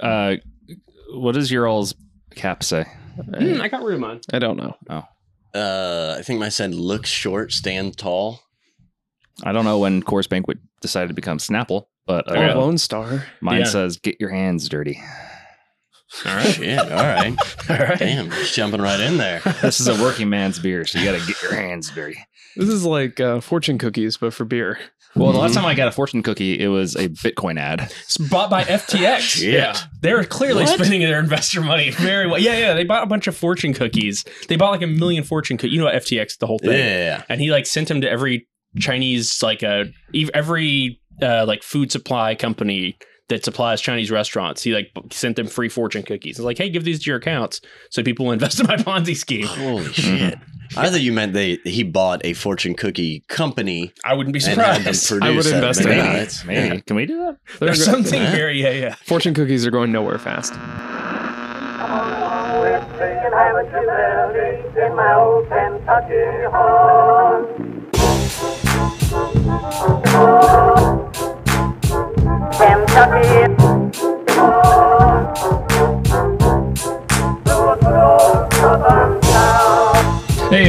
Uh, what does your all's cap say? Hmm, I got room on. I don't know. Oh. Uh, I think my said look short, stand tall. I don't know when Coors Banquet decided to become Snapple, but Oh, uh, Lone Star. mine Yeah. says "Get your hands dirty." All right. Shit. All right. All right. Damn. Just jumping right in there. This is a working man's beer, so you got to get your hands dirty. This is like uh, fortune cookies, but for beer. Well, the last time I got a fortune cookie, it was a Bitcoin ad. It's bought by FTX. Yeah. They're clearly What? spending their investor money very well. Yeah, yeah. They bought a bunch of fortune cookies. They bought like a million fortune cookies. You know what FTX, the whole thing. Yeah. And he like sent them to every Chinese, like uh, ev- every uh, like food supply company that supplies Chinese restaurants. He like sent them free fortune cookies. He's like, hey, give these to your accounts so people will invest in my Ponzi scheme. Holy hmm. shit. I thought you meant they he bought a fortune cookie company I wouldn't be and had them surprised. I would invest in Maybe. that. It's- Maybe. yeah. Can we do that? They're There's something Yeah. very, yeah, yeah. fortune cookies are going nowhere fast. We're Hey,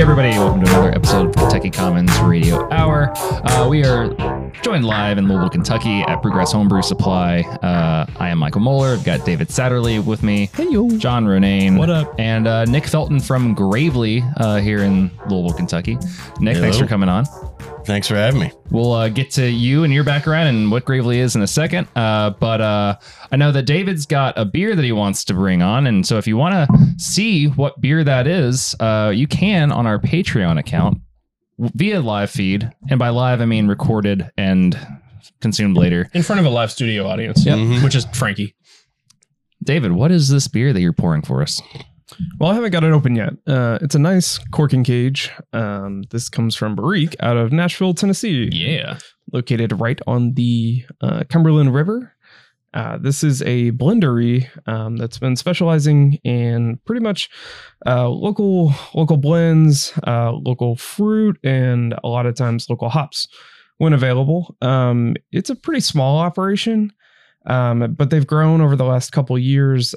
everybody, welcome to another episode of Kentucky Commons Radio Hour. Uh, we are joined live in Louisville, Kentucky at Progress Homebrew Supply. Uh, I am Michael Moeller. I've got David Satterley with me. Hey, yo. John Ronayne. What up? And uh, Nick Felton from Gravely uh, here in Louisville, Kentucky. Nick, thanks for coming on. Thanks for having me. We'll uh, get to you and your background and what Gravely is in a second. Uh, but uh, I know that David's got a beer that he wants to bring on. And so if you want to see what beer that is, uh, you can on our Patreon account via live feed. And by live, I mean recorded and consumed later. In front of a live studio audience, Mhm. which is Frankie. David, what is this beer that you're pouring for us? Well, I haven't got it open yet. Uh, it's a nice corking cage. Um, this comes from Barrique out of Nashville, Tennessee. Yeah. located right on the uh, Cumberland River. Uh, this is a blendery um, that's been specializing in pretty much uh, local local blends, uh, local fruit, and a lot of times local hops when available. Um, it's a pretty small operation, um, but they've grown over the last couple years.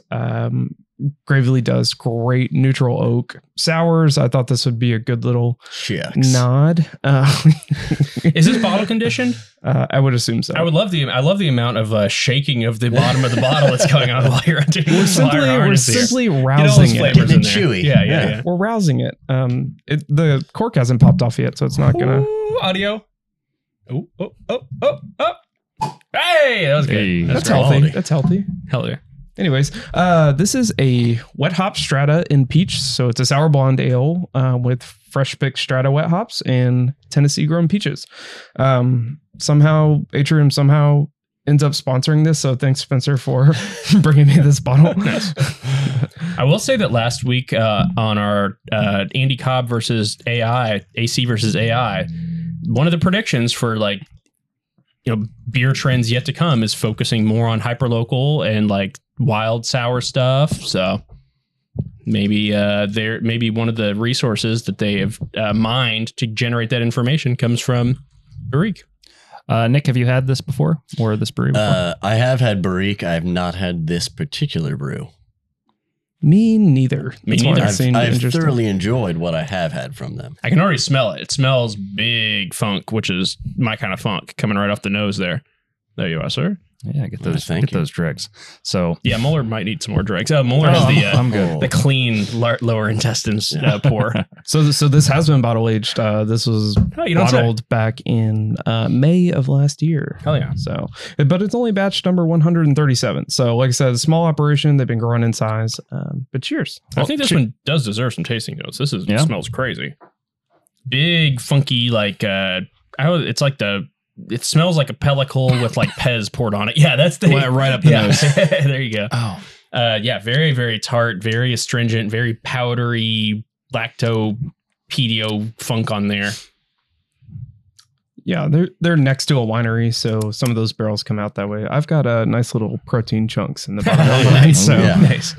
Gravely does great neutral oak sours. I thought this would be a good little Shucks. nod. Uh, Is this bottle conditioned? uh, I would assume so. I would love the I love the amount of uh, shaking of the bottom of the bottle that's going on while you're doing We're simply, we're harness here. simply rousing it. flavors Getting in it there. chewy. Yeah, yeah, Yeah. yeah. We're rousing it. Um, it, the cork hasn't popped off yet, so it's not gonna. Ooh, audio. Oh, oh, oh, oh, oh. Hey, that was good. Hey. That's great. healthy. That's healthy. Hell yeah. Anyways, uh, this is a wet hop strata in peach, so it's a sour blonde ale uh, with fresh picked strata wet hops and Tennessee grown peaches. Um, somehow, Atrium somehow ends up sponsoring this, so thanks Spencer for bringing me this bottle. Nice. I will say that last week uh, on our uh, Andy Cobb versus AI, AC versus AI, one of the predictions for like you know beer trends yet to come is focusing more on hyperlocal and like wild sour stuff. So maybe uh, there maybe one of the resources that they have uh, mined to generate that information comes from Barrique. Uh, Nick, have you had this before or this brew before? Uh, I have had Barrique. I have not had this particular brew. Me neither. Me That's why neither. I've, I've thoroughly enjoyed what I have had from them. I can already smell it. It smells big funk, which is my kind of funk coming right off the nose there. There you are, sir. Yeah, get Uh, those, thank get you. those dregs. So Yeah, Mueller might need some more drugs. Oh, Mueller Oh, has the uh, I'm good. the clean lar- lower intestines uh, pour. So, so this has been bottle aged. Uh, this was Oh, you don't say. bottled back in uh, May of last year. Hell yeah. So, but it's only batch number 137. So, like I said, a small operation. They've been growing in size. Um, but cheers. I think this one does deserve some tasting notes. This is Yeah. smells crazy. Big, funky, like uh, I it's like the it smells like a pellicle with like Pez poured on it. Yeah, that's the Right- right up the yeah. nose. there you go. oh, Uh, yeah, very, very tart, very astringent, very powdery, lacto pedio funk on there. Yeah, they're they're next to a winery, so some of those barrels come out that way. I've got a uh, nice little protein chunks in the bottom of. Nice. So, Yeah. nice.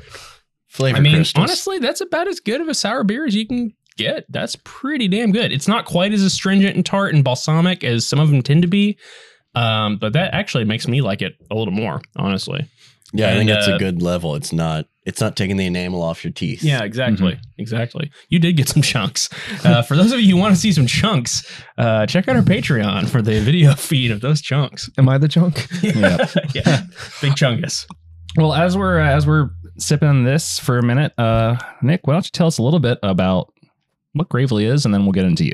Flavor I mean, crystals. honestly, that's about as good of a sour beer as you can get. That's pretty damn good. It's not quite as astringent and tart and balsamic as some of them tend to be, um, but that actually makes me like it a little more, honestly. Yeah, I think that's uh, a good level. It's not. It's not taking the enamel off your teeth. Yeah, exactly. Mm-hmm. Exactly. You did get some chunks. Uh, for those of you who want to see some chunks, uh, check out our Patreon for the video feed of those chunks. Am I the chunk? Yeah. yeah. Big chungus. Well, as we're as we're sipping on this for a minute, uh, Nick, why don't you tell us a little bit about what Gravely is, and then we'll get into you.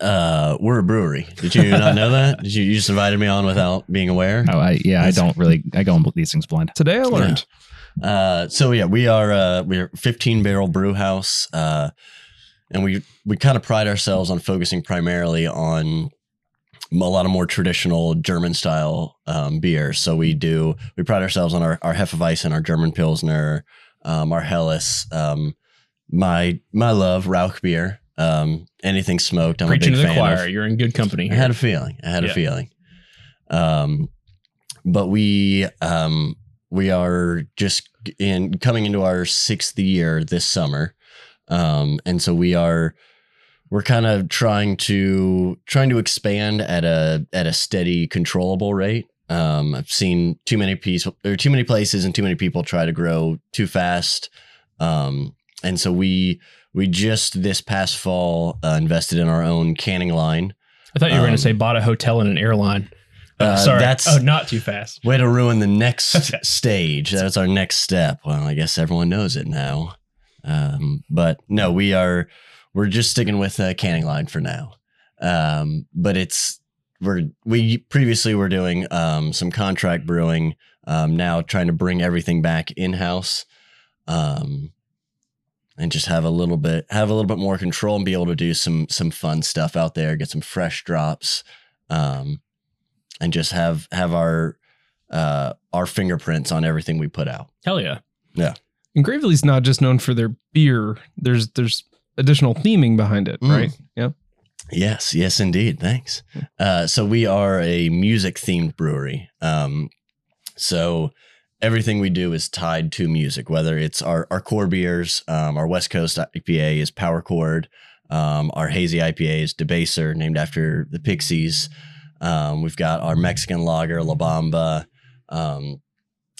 Uh, we're a brewery. Did you not know that? Did you, you just invited me on without being aware? Oh, I yeah, I don't really I go on these things blind. Today I learned. Uh, so yeah, we are uh, we're 15 barrel brew house, uh, and we we kind of pride ourselves on focusing primarily on a lot of more traditional German style um, beer. So we do we pride ourselves on our our Hefeweizen, our German Pilsner, um, our Helles, um, my my love Rauch beer. Um, anything smoked, I'm Preaching a to big the fan choir. of. You're in good company. I had a feeling. I had Yeah. a feeling. Um, but we um we are just in coming into our sixth year this summer, um, and so we are we're kind of trying to trying to expand at a at a steady, controllable rate. Um, I've seen too many piece or too many places and too many people try to grow too fast. Um, and so we we just this past fall uh, invested in our own canning line. I thought you were going Um, to say bought a hotel and an airline. Oh, Uh, sorry. that's- oh, not too fast. Way to ruin the next stage. That's our next step. Well, I guess everyone knows it now. Um, but no, we are we're just sticking with a canning line for now. Um, but it's we're we previously were doing um, some contract brewing. Um, now trying to bring everything back in house. Um, and just have a little bit have a little bit more control and be able to do some some fun stuff out there, get some fresh drops. Um, and just have have our uh our fingerprints on everything we put out. Hell yeah. Yeah. And Gravely's not just known for their beer. There's there's additional theming behind it, Mm. right? Yeah. Yes, yes, indeed. Thanks. Uh, so we are a music themed brewery. Um, so everything we do is tied to music, whether it's our, our core beers, um, our West Coast IPA is Power Chord, um, our hazy IPA is Debaser, named after the Pixies. Um, we've got our Mexican lager, La Bamba.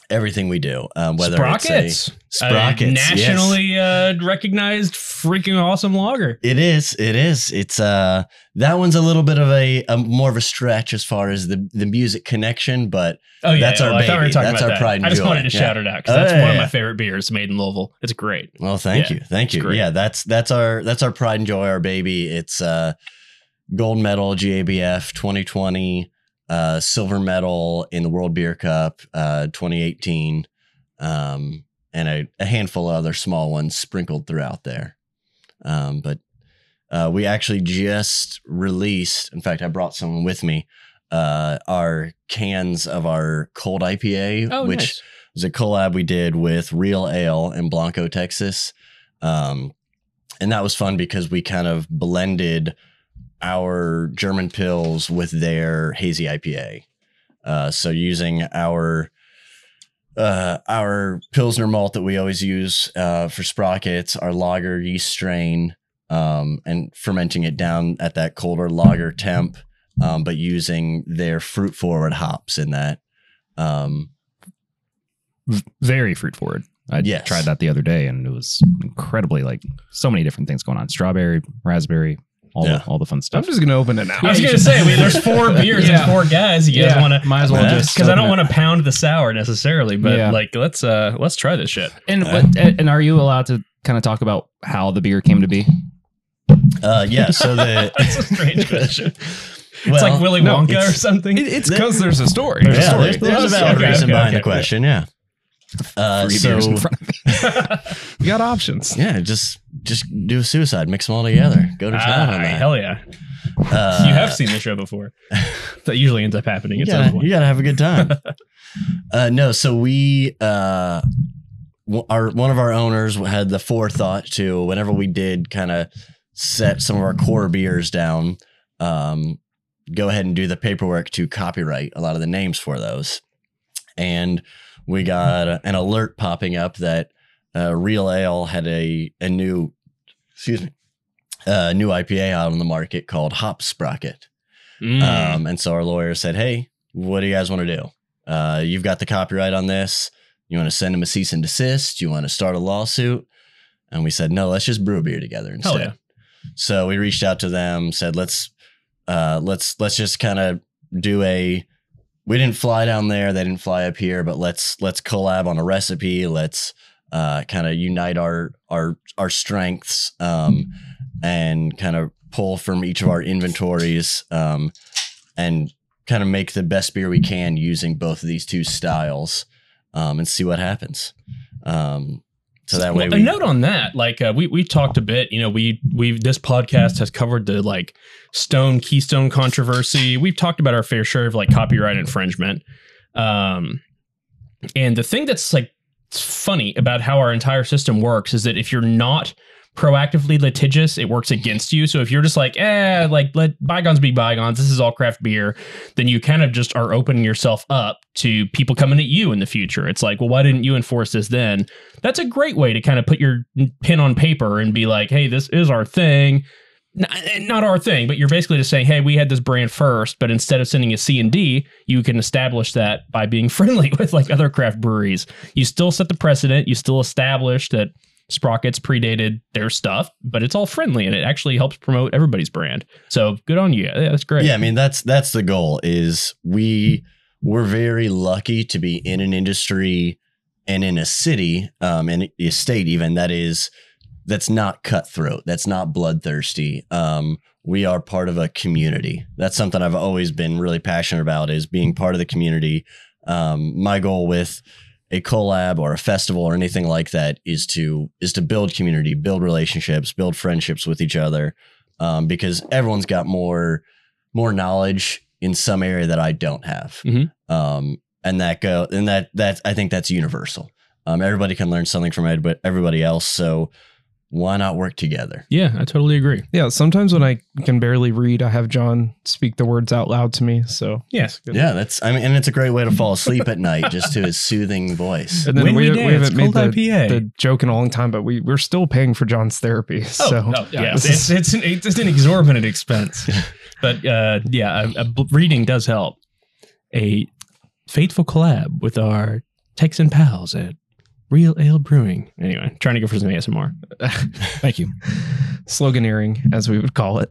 Everything we do, um, whether Sprockets. it's a Sprockets, A yes. nationally uh, recognized freaking awesome lager. It is. It is. It's uh that one's a little bit of a, a more of a stretch as far as the the music connection, but Oh yeah, That's yeah, our well, we baby. talking That's our that. pride and joy. I just joy. wanted to Yeah. shout it out because Oh, that's yeah, one of my favorite beers made in Louisville. It's great. well, thank you, thank you. Yeah, that's that's our that's our pride and joy, our baby. It's uh gold medal GABF 2020, uh silver medal in the World Beer Cup uh 2018, um and a, a handful of other small ones sprinkled throughout there. Um, but uh, we actually just released. In fact, I brought someone with me. Uh, our cans of our cold IPA, Oh, which nice. was a collab we did with Real Ale in Blanco, Texas. Um, and that was fun because we kind of blended our German pills with their hazy IPA. Uh, so using our uh, our Pilsner malt that we always use uh, for sprockets, our lager yeast strain, um, and fermenting it down at that colder lager temp, um, but using their fruit forward hops in that. Um, Very fruit forward. I Yes. tried that the other day, and it was incredibly like so many different things going on: strawberry, raspberry, all Yeah. the, all the fun stuff. I'm just gonna open it now. I was gonna say, I mean, there's four beers Yeah. and four guys. You guys Yeah, want to? might as well just Because I don't want to pound the sour necessarily, but Yeah. like let's uh let's try this shit. it. And what, and are you allowed to kind of talk about how the beer came to be? uh, yeah, so the That's a strange question. well, it's like Willy no, Wonka or something. It- it's because there's a story. There's a story. there's, there's a valid okay, reason okay, behind okay. the question. Yeah. Uh, Three so beers in front of me. we got options. yeah, just just do a suicide, mix them all together, go to town Ah, on that. hell yeah! Uh, you have seen the show before. that usually ends up happening you at some gotta, point. you gotta have a good time. uh, no, so we uh, our one of our owners had the forethought to whenever we did kind of set some of our core beers down, um, go ahead and do the paperwork to copyright a lot of the names for those, and we got an alert popping up that uh, Real Ale had a a new, excuse me, a new IPA out on the market called Hop Sprocket. Mm. Um, and so our lawyer said, Hey, what do you guys want to do? Uh, you've got the copyright on this. You want to send them a cease and desist? You want to start a lawsuit? And we said, no, let's just brew a beer together instead. Hell yeah. So we reached out to them, said, let's uh, let's let's just kind of do a. We didn't fly down there. They didn't fly up here, but let's let's collab on a recipe. Let's uh, kind of unite our our our strengths um, and kind of pull from each of our inventories um, and kind of make the best beer we can using both of these two styles um, and see what happens. Um, so that way Well, we a note on that, like uh, we we talked a bit. You know, we we this podcast has covered the like Stone Keystone controversy. We've talked about our fair share of like copyright infringement. Um, and the thing that's like funny about how our entire system works is that if you're not proactively litigious, it works against you. So if you're just like, eh, like let bygones be bygones, this is all craft beer, then you kind of just are opening yourself up to people coming at you in the future. It's like, well, why didn't you enforce this then? That's a great way to kind of put your pen on paper and be like, hey, this is our thing. N- Not our thing, but you're basically just saying, hey, we had this brand first, but instead of sending a C and D, you can establish that by being friendly with like other craft breweries. You still set the precedent, you still establish that Sprockets predated their stuff, but it's all friendly and it actually helps promote everybody's brand. So good on you. Yeah, that's great. Yeah, I mean that's that's the goal. Is we we're very lucky to be in an industry and in a city, um, in a state even that is that's not cutthroat, that's not bloodthirsty. Um, we are part of a community. That's something I've always been really passionate about is being part of the community. Um, my goal with a collab or a festival or anything like that is to is to build community, build relationships, build friendships with each other, um, because everyone's got more more knowledge in some area that I don't have, Mhm. um, and that go and that that I think that's universal. Um, everybody can learn something from everybody- everybody else, so why not work together? Yeah, I totally agree. Yeah, sometimes when I can barely read, I have John speak the words out loud to me. So Yes. Yeah, that's I mean, and it's a great way to fall asleep at night, just to his soothing voice. and then When we, we we haven't made the, IPA. the joke in a long time, but we we're still paying for John's therapy. Oh, so no, yeah, this it's, it's, an, it's an exorbitant expense. but uh, yeah, a reading does help. A faithful collab with our Texan pals at Real Ale Brewing. Anyway, trying to go for some ASMR. Thank you. sloganeering, as we would call it.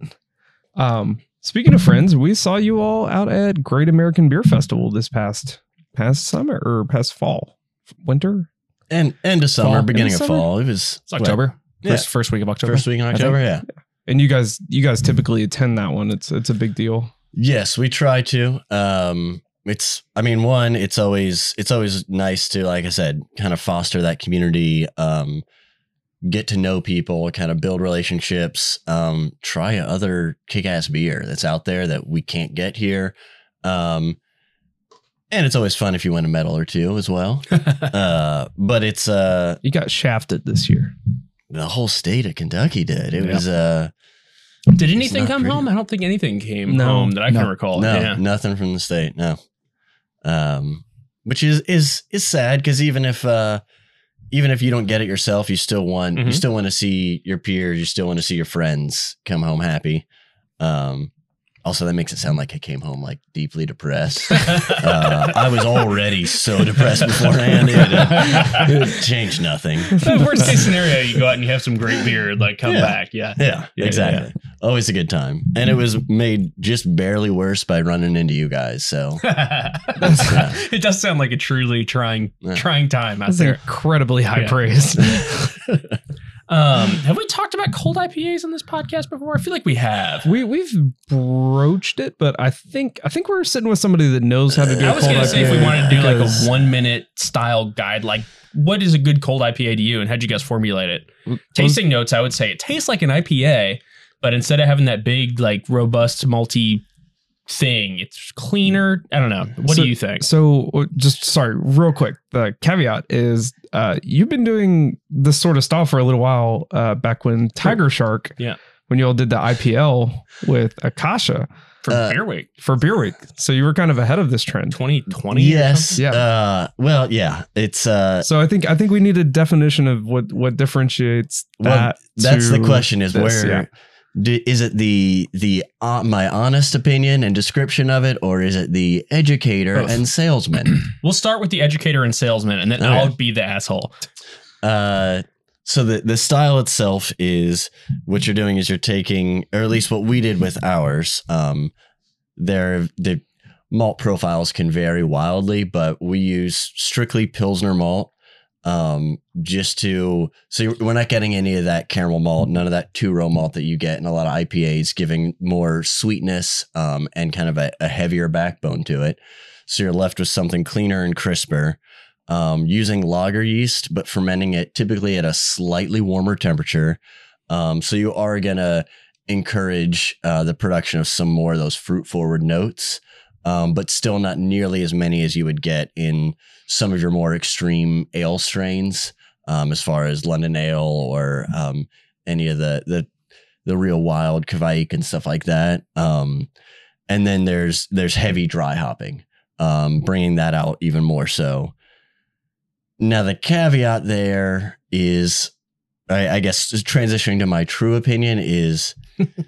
Um, speaking of friends, we saw you all out at Great American Beer Festival this past past summer or past fall, winter. And end of summer, Fall. beginning of of summer? fall. It was It's October. Yeah. First, first week of October. first week in I think. October. Yeah. And you guys, you guys typically attend that one. It's it's a big deal. Yes, we try to. Um, it's, I mean, one, it's always, it's always nice to, like I said, kind of foster that community, um, get to know people, kind of build relationships, um, try other kick-ass beer that's out there that we can't get here. Um, and it's always fun if you win a medal or two as well. uh, but it's, uh, You got shafted this year. the whole state of Kentucky did. It Yeah. was, uh, Did anything come pretty. home? I don't think anything came No. home that I can recall. No, Yeah. nothing from the state. No, um, which is is is sad because even if uh, even if you don't get it yourself, you still want you Mhm. still want to see your peers, you still want to see your friends come home happy. Um, also, that makes it sound like I came home like deeply depressed. uh, I was already so depressed beforehand. It, uh, it changed nothing. Worst case scenario, you go out and you have some great beer, like come Yeah. back. Yeah. Yeah, Yeah, exactly. Always a good time, and it was made just barely worse by running into you guys. So it does sound like a truly trying Yeah. trying time out That's there. incredibly high Yeah. praise. Um, have we talked about cold IPAs on this podcast before? I feel like we have. we we've broached it, but I think I think we're sitting with somebody that knows how to do. I a was going to say if we wanted to do like a one minute style guide, like what is a good cold IPA to you, and how'd you guys formulate it? Tasting notes, I would say it tastes like an IPA, but instead of having that big like robust multi thing, it's cleaner. I don't know. What So- do you think? So, uh, just sorry, real quick. The caveat is uh, you've been doing this sort of style for a little while. Uh, back when Tiger Shark, Yeah. when you all did the IPL with Akasha For uh, Beer Week for Beer Week, so you were kind of ahead of this trend. 2020. yes, Yeah. Uh, well, yeah. It's uh, So I think I think we need a definition of what what differentiates Well, that. that's the question is this, where yeah. D- is it the the uh, my honest opinion and description of it, or is it the educator Both. and salesman? We'll start with the educator and salesman, and then Okay. I'll be the asshole. Uh, so the the style itself is what you're doing is you're taking, or at least what we did with ours. Um, there the malt profiles can vary wildly, but we use strictly Pilsner malt. Um, just to so we're not getting any of that caramel malt, none of that two row malt that you get in a lot of IPAs, giving more sweetness um, and kind of a, a heavier backbone to it. So you're left with something cleaner and crisper um, using lager yeast, but fermenting it typically at a slightly warmer temperature. Um, so you are to encourage uh, the production of some more of those fruit forward notes, um, but still not nearly as many as you would get in some of your more extreme ale strains, um, as far as London ale or um, any of the the the real wild Kveik and stuff like that. Um, and then there's there's heavy dry hopping, um, bringing that out even more so. Now the caveat there is, I, I guess, transitioning to my true opinion is,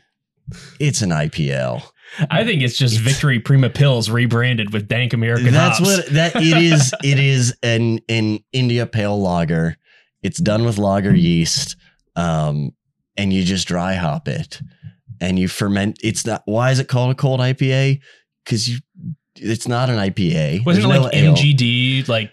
it's an IPL. I think it's just Victory Prima Pils rebranded with Dank American That's hops. what that it is. It is an an India Pale Lager. It's done with lager yeast, um, and you just dry hop it, and you ferment. It's not. Why is it called a cold IPA? Because you, it's not an IPA. Wasn't it There's like ale. MGD? Like,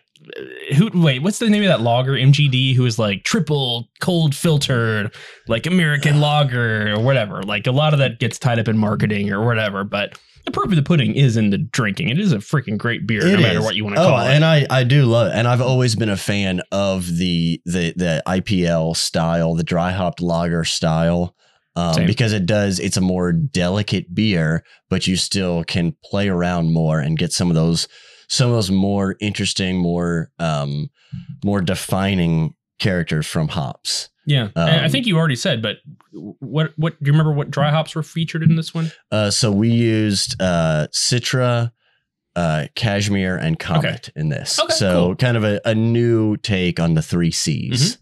who? Wait, what's the name of that lager MGD, who is like triple cold filtered, like American lager or whatever. Like a lot of that gets tied up in marketing or whatever. But the proof of the pudding is in the drinking. It is a freaking great beer, no It matter is. what you want to oh, call it. and I I do love it, and I've always been a fan of the the the IPL style, the dry hopped lager style. Um, because it does, it's a more delicate beer, but you still can play around more and get some of those, some of those more interesting, more, um, more defining characters from hops. yeah, and I um, think you already said, but what? What do you remember? What dry hops were featured in this one? Uh, so we used uh, Citra, uh, Cashmere, and Comet in this. Okay, so cool. kind of a, a new take on the three C's.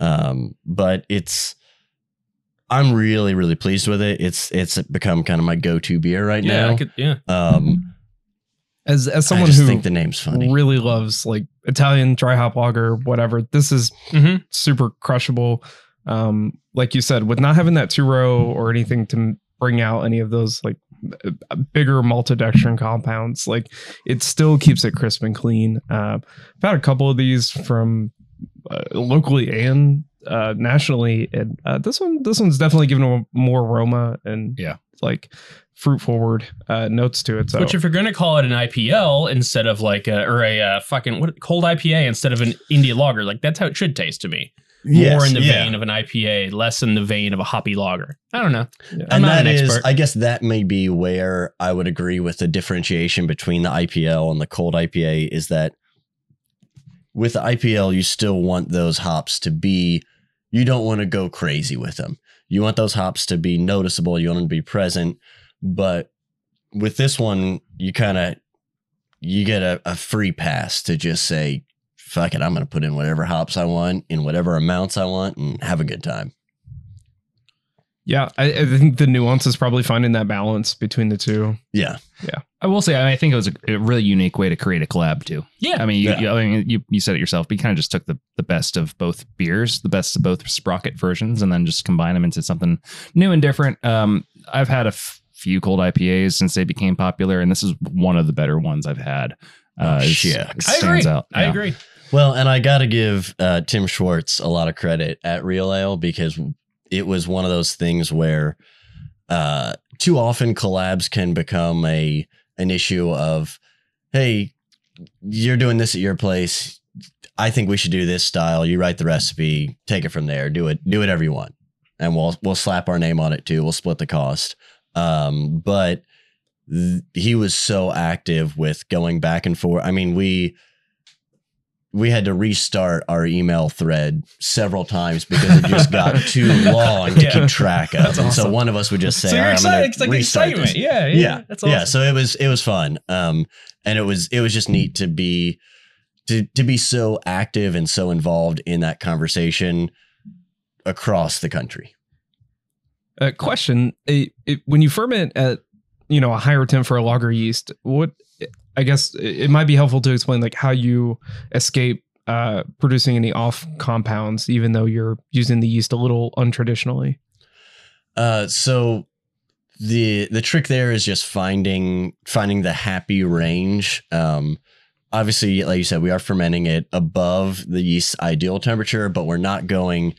Mm-hmm. Um, but it's I'm really really pleased with it. It's it's become kind of my go to beer right Yeah, I now. could, yeah. um, As as I someone just who think the name's funny. really loves like Italian dry hop lager, whatever, this is hmm super crushable. Um, like you said, with not having that two row or anything to bring out any of those like b- bigger maltodextrin compounds, like it still keeps it crisp and clean. Uh, I've had a couple of these from uh, locally and uh, nationally, and uh, this one this one's definitely giving a more aroma and Yeah. like fruit forward uh, notes to it. So Which, if you're going to call it an IPL instead of like a or a uh, fucking what cold IPA instead of an India lager, like that's how it should taste to me. Yes, More in the yeah. vein of an IPA, less in the vein of a hoppy lager. I don't know. I'm and not that an is. I guess that may be where I would agree with the differentiation between the IPL and the cold IPA is that with the IPL, you still want those hops to be, you don't want to go crazy with them. You want those hops to be noticeable, you want them to be present. But with this one, you kind of, you get a, a free pass to just say, fuck it, I'm going to put in whatever hops I want in whatever amounts I want and have a good time. yeah, I, I think the nuance is probably finding that balance between the two. Yeah. Yeah. I will say, I think it was a, a really unique way to create a collab too. yeah. I mean, you, Yeah. you, I mean, you, you said it yourself, but you kind of just took the, the best of both beers, the best of both sprocket versions, and then just combine them into something new and different. Um, I've had a f- few cold IPAs since they became popular, and this is one of the better ones I've had. Uh, Oh, it's- shit. it I agree. out. I Yeah. agree. Well, and I got to give uh, Tim Schwartz a lot of credit at Real Ale because it was one of those things where uh, too often collabs can become a an issue of, hey, you're doing this at your place. I think we should do this style. You write the recipe, take it from there. Do it, do whatever you want, and we'll we'll slap our name on it too. We'll split the cost. Um, but th- he was so active with going back and forth. I mean, we we had to restart our email thread several times because it just got too long to Yeah. keep track of. That's and so one of us would just say, so you're "All right, I'm excited. It's like excitement. this." Yeah, yeah. yeah, That's awesome. yeah. So it was it was fun, um, and it was it was just neat to be to to be so active and so involved in that conversation across the country. Uh, question: it, it, When you ferment at you know a higher temp for a lager yeast, what I guess it it might be helpful to explain like how you escape uh, producing any off compounds, even though you're using the yeast a little untraditionally. Uh, so the the trick there is just finding finding the happy range. Um, obviously, like you said, we are fermenting it above the yeast's ideal temperature, but we're not going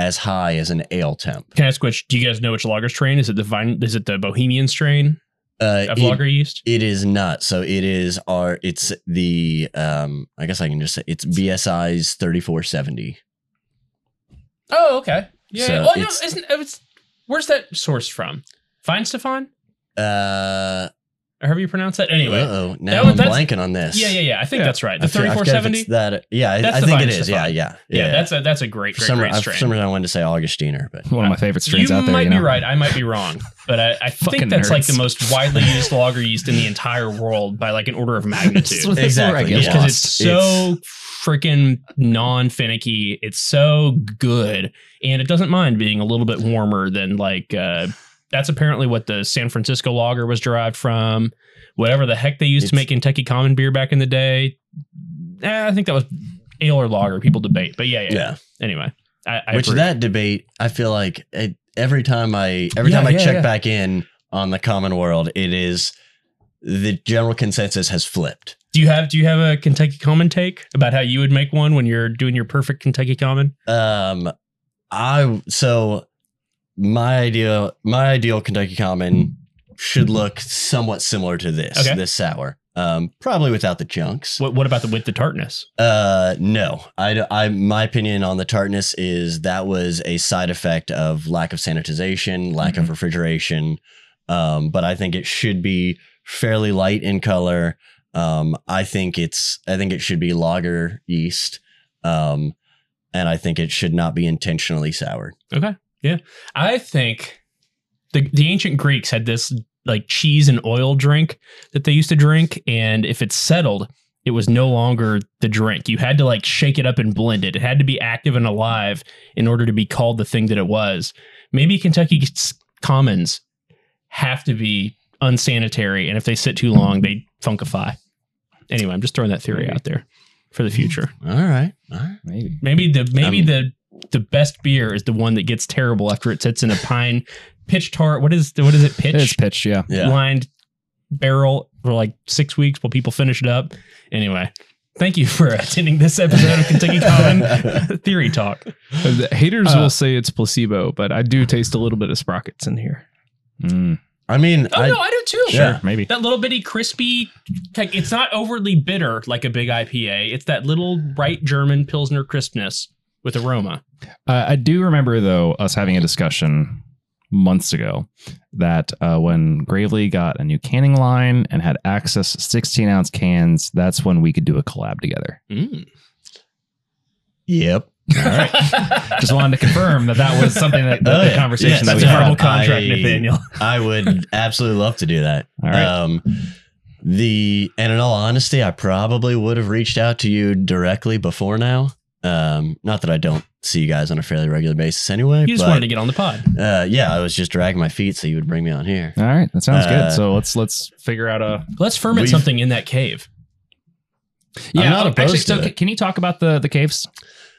as high as an ale temp. Can I ask which? Do you guys know which lager strain? Is it the vine? Is it the Bohemian strain Uh, of it- lager yeast? It is not. So it is our. It's the. Um, I guess I can just say it's BSI's thirty four seventy. Oh, okay. Yeah. So no, it's- isn't it's, where's that source from? Weihenstephan? Uh, however you pronounce that? Anyway. oh, now That I'm that's- blanking on this. Yeah, yeah, yeah. I think Yeah. that's right. The I feel- I thirty four forget if seventy. it's That yeah, I, I think it is. Yeah, Stefan. yeah, Yeah, that's a that's a great, for great, some, great I- for some reason I wanted to say Augustiner, but One of my favorite you strains out there. You might you be right. I might be wrong, but I, I think that's like the most widely used lager yeast in the entire world by like an order of magnitude. This is where I Exactly, get yeah. because it's so freaking non finicky. It's so good, and it doesn't mind being a little bit warmer than like. Uh, that's apparently what the San Francisco lager was derived from. Whatever the heck they used to make Kentucky Common beer back in the day. Eh, I think that was ale or lager. People debate, but yeah, yeah. yeah. Anyway, I, I Which approve. that debate, I feel like it, every time I every Yeah, time I yeah, check back in on the common world, it is the general consensus has flipped. Do you have Do you have a Kentucky Common take about how you would make one when you're doing your perfect Kentucky Common? Um, I so my ideal my ideal Kentucky Common should look somewhat similar to this Okay. this sour. Um, probably without the chunks. What What about the with the tartness? Uh, no, I, I, my opinion on the tartness is that was a side effect of lack of sanitization, lack of refrigeration. Um, but I think it should be fairly light in color. Um, I think it's, I think it should be lager yeast. Um, and I think it should not be intentionally soured. Okay, yeah, I think the the ancient Greeks had this like cheese and oil drink that they used to drink, and if it settled, it was no longer the drink. You had to like shake it up and blend it. It had to be active and alive in order to be called the thing that it was. Maybe Kentucky Commons have to be unsanitary, and if they sit too long, they funkify. Anyway, I'm just throwing that theory Maybe. out there for the future. All right. All right. Maybe. Maybe the maybe Um, the the best beer is the one that gets terrible after it sits in a pine pitch tart. What is what is it? Pitch It's pitched, yeah. Yeah. lined barrel for like six weeks while people finish it up. Anyway, thank you for attending this episode of Kentucky Common Theory Talk. The haters Uh, will say it's placebo, but I do taste a little bit of sprockets in here. Mm, I mean, Oh I, no, I do too. Yeah. sure, maybe. That little bitty crispy, like, it's not overly bitter like a big IPA. It's that little bright German Pilsner crispness with aroma. Uh, I do remember though us having a discussion months ago that uh, when Gravely got a new canning line and had access to 16 ounce cans, that's when we could do a collab together. Mm. yep. All right. Just wanted to confirm that that was something that the, Oh, the yeah. conversation Yes, that That's we a had. verbal contract, I- Nathaniel. I would absolutely love to do that. All right. Um, the and in all honesty, I probably would have reached out to you directly before now. Um, not that I don't see you guys on a fairly regular basis anyway. You just but, wanted to get on the pod. uh, yeah, I was just dragging my feet so you would bring me on here. All right, that sounds Uh, good. So let's let's figure out a Let's ferment something in that cave. yeah. not opposed actually, to so it. can you talk about the the caves?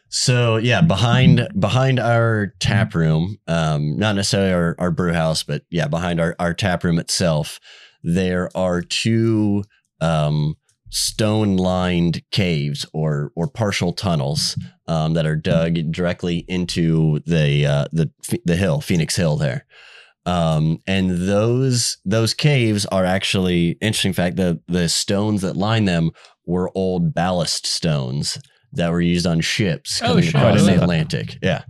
So yeah, behind behind our tap room, um, not necessarily our, our brew house, but yeah, behind our, our tap room itself, there are two um, stone lined caves or or partial tunnels um, that are dug directly into the uh, the the hill, Phoenix Hill there. Um, and those those caves are actually interesting fact the the stones that line them were old ballast stones that were used on ships Oh, coming. I across the. Atlantic. Yeah.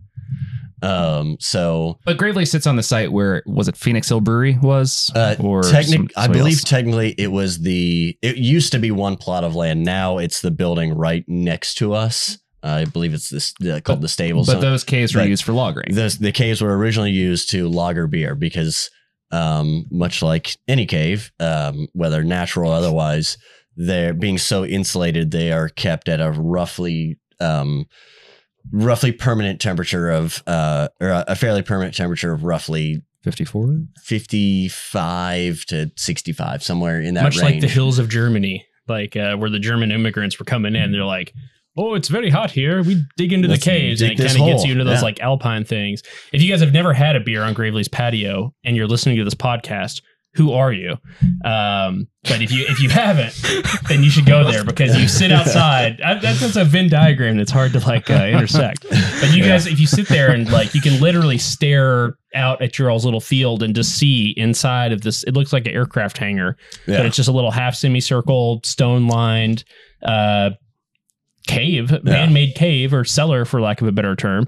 Um, so But Gravely sits on the site where was it Phoenix Hill Brewery was uh, or technic, I believe else? technically it was the it used to be one plot of land. Now it's the building right next to us. I believe it's this uh, called the stables. But those caves were but used for lagering. the the caves were originally used to lager beer because, um, much like any cave, um, whether natural or otherwise, they're being so insulated they are kept at a roughly um, roughly permanent temperature of uh, or a a fairly permanent temperature of roughly 54. 55 to 65, somewhere in that Much like the hills of Germany, like uh, where the German immigrants were coming in. They're like, "Oh, it's very hot here. We dig into Let's the caves, and it kind of gets you into those Yeah. like alpine things." If you guys have never had a beer on Gravely's patio and you're listening to this podcast, who are you? Um, but if you if you haven't, then you should go there because you sit outside. I, that's, that's a Venn diagram that's hard to like uh, intersect. But you guys, if you sit there and like, you can literally stare out at your all's little field and just see inside of this. It looks like an aircraft hangar, but it's just a little half semicircle, stone lined uh, cave, man made cave or cellar, for lack of a better term,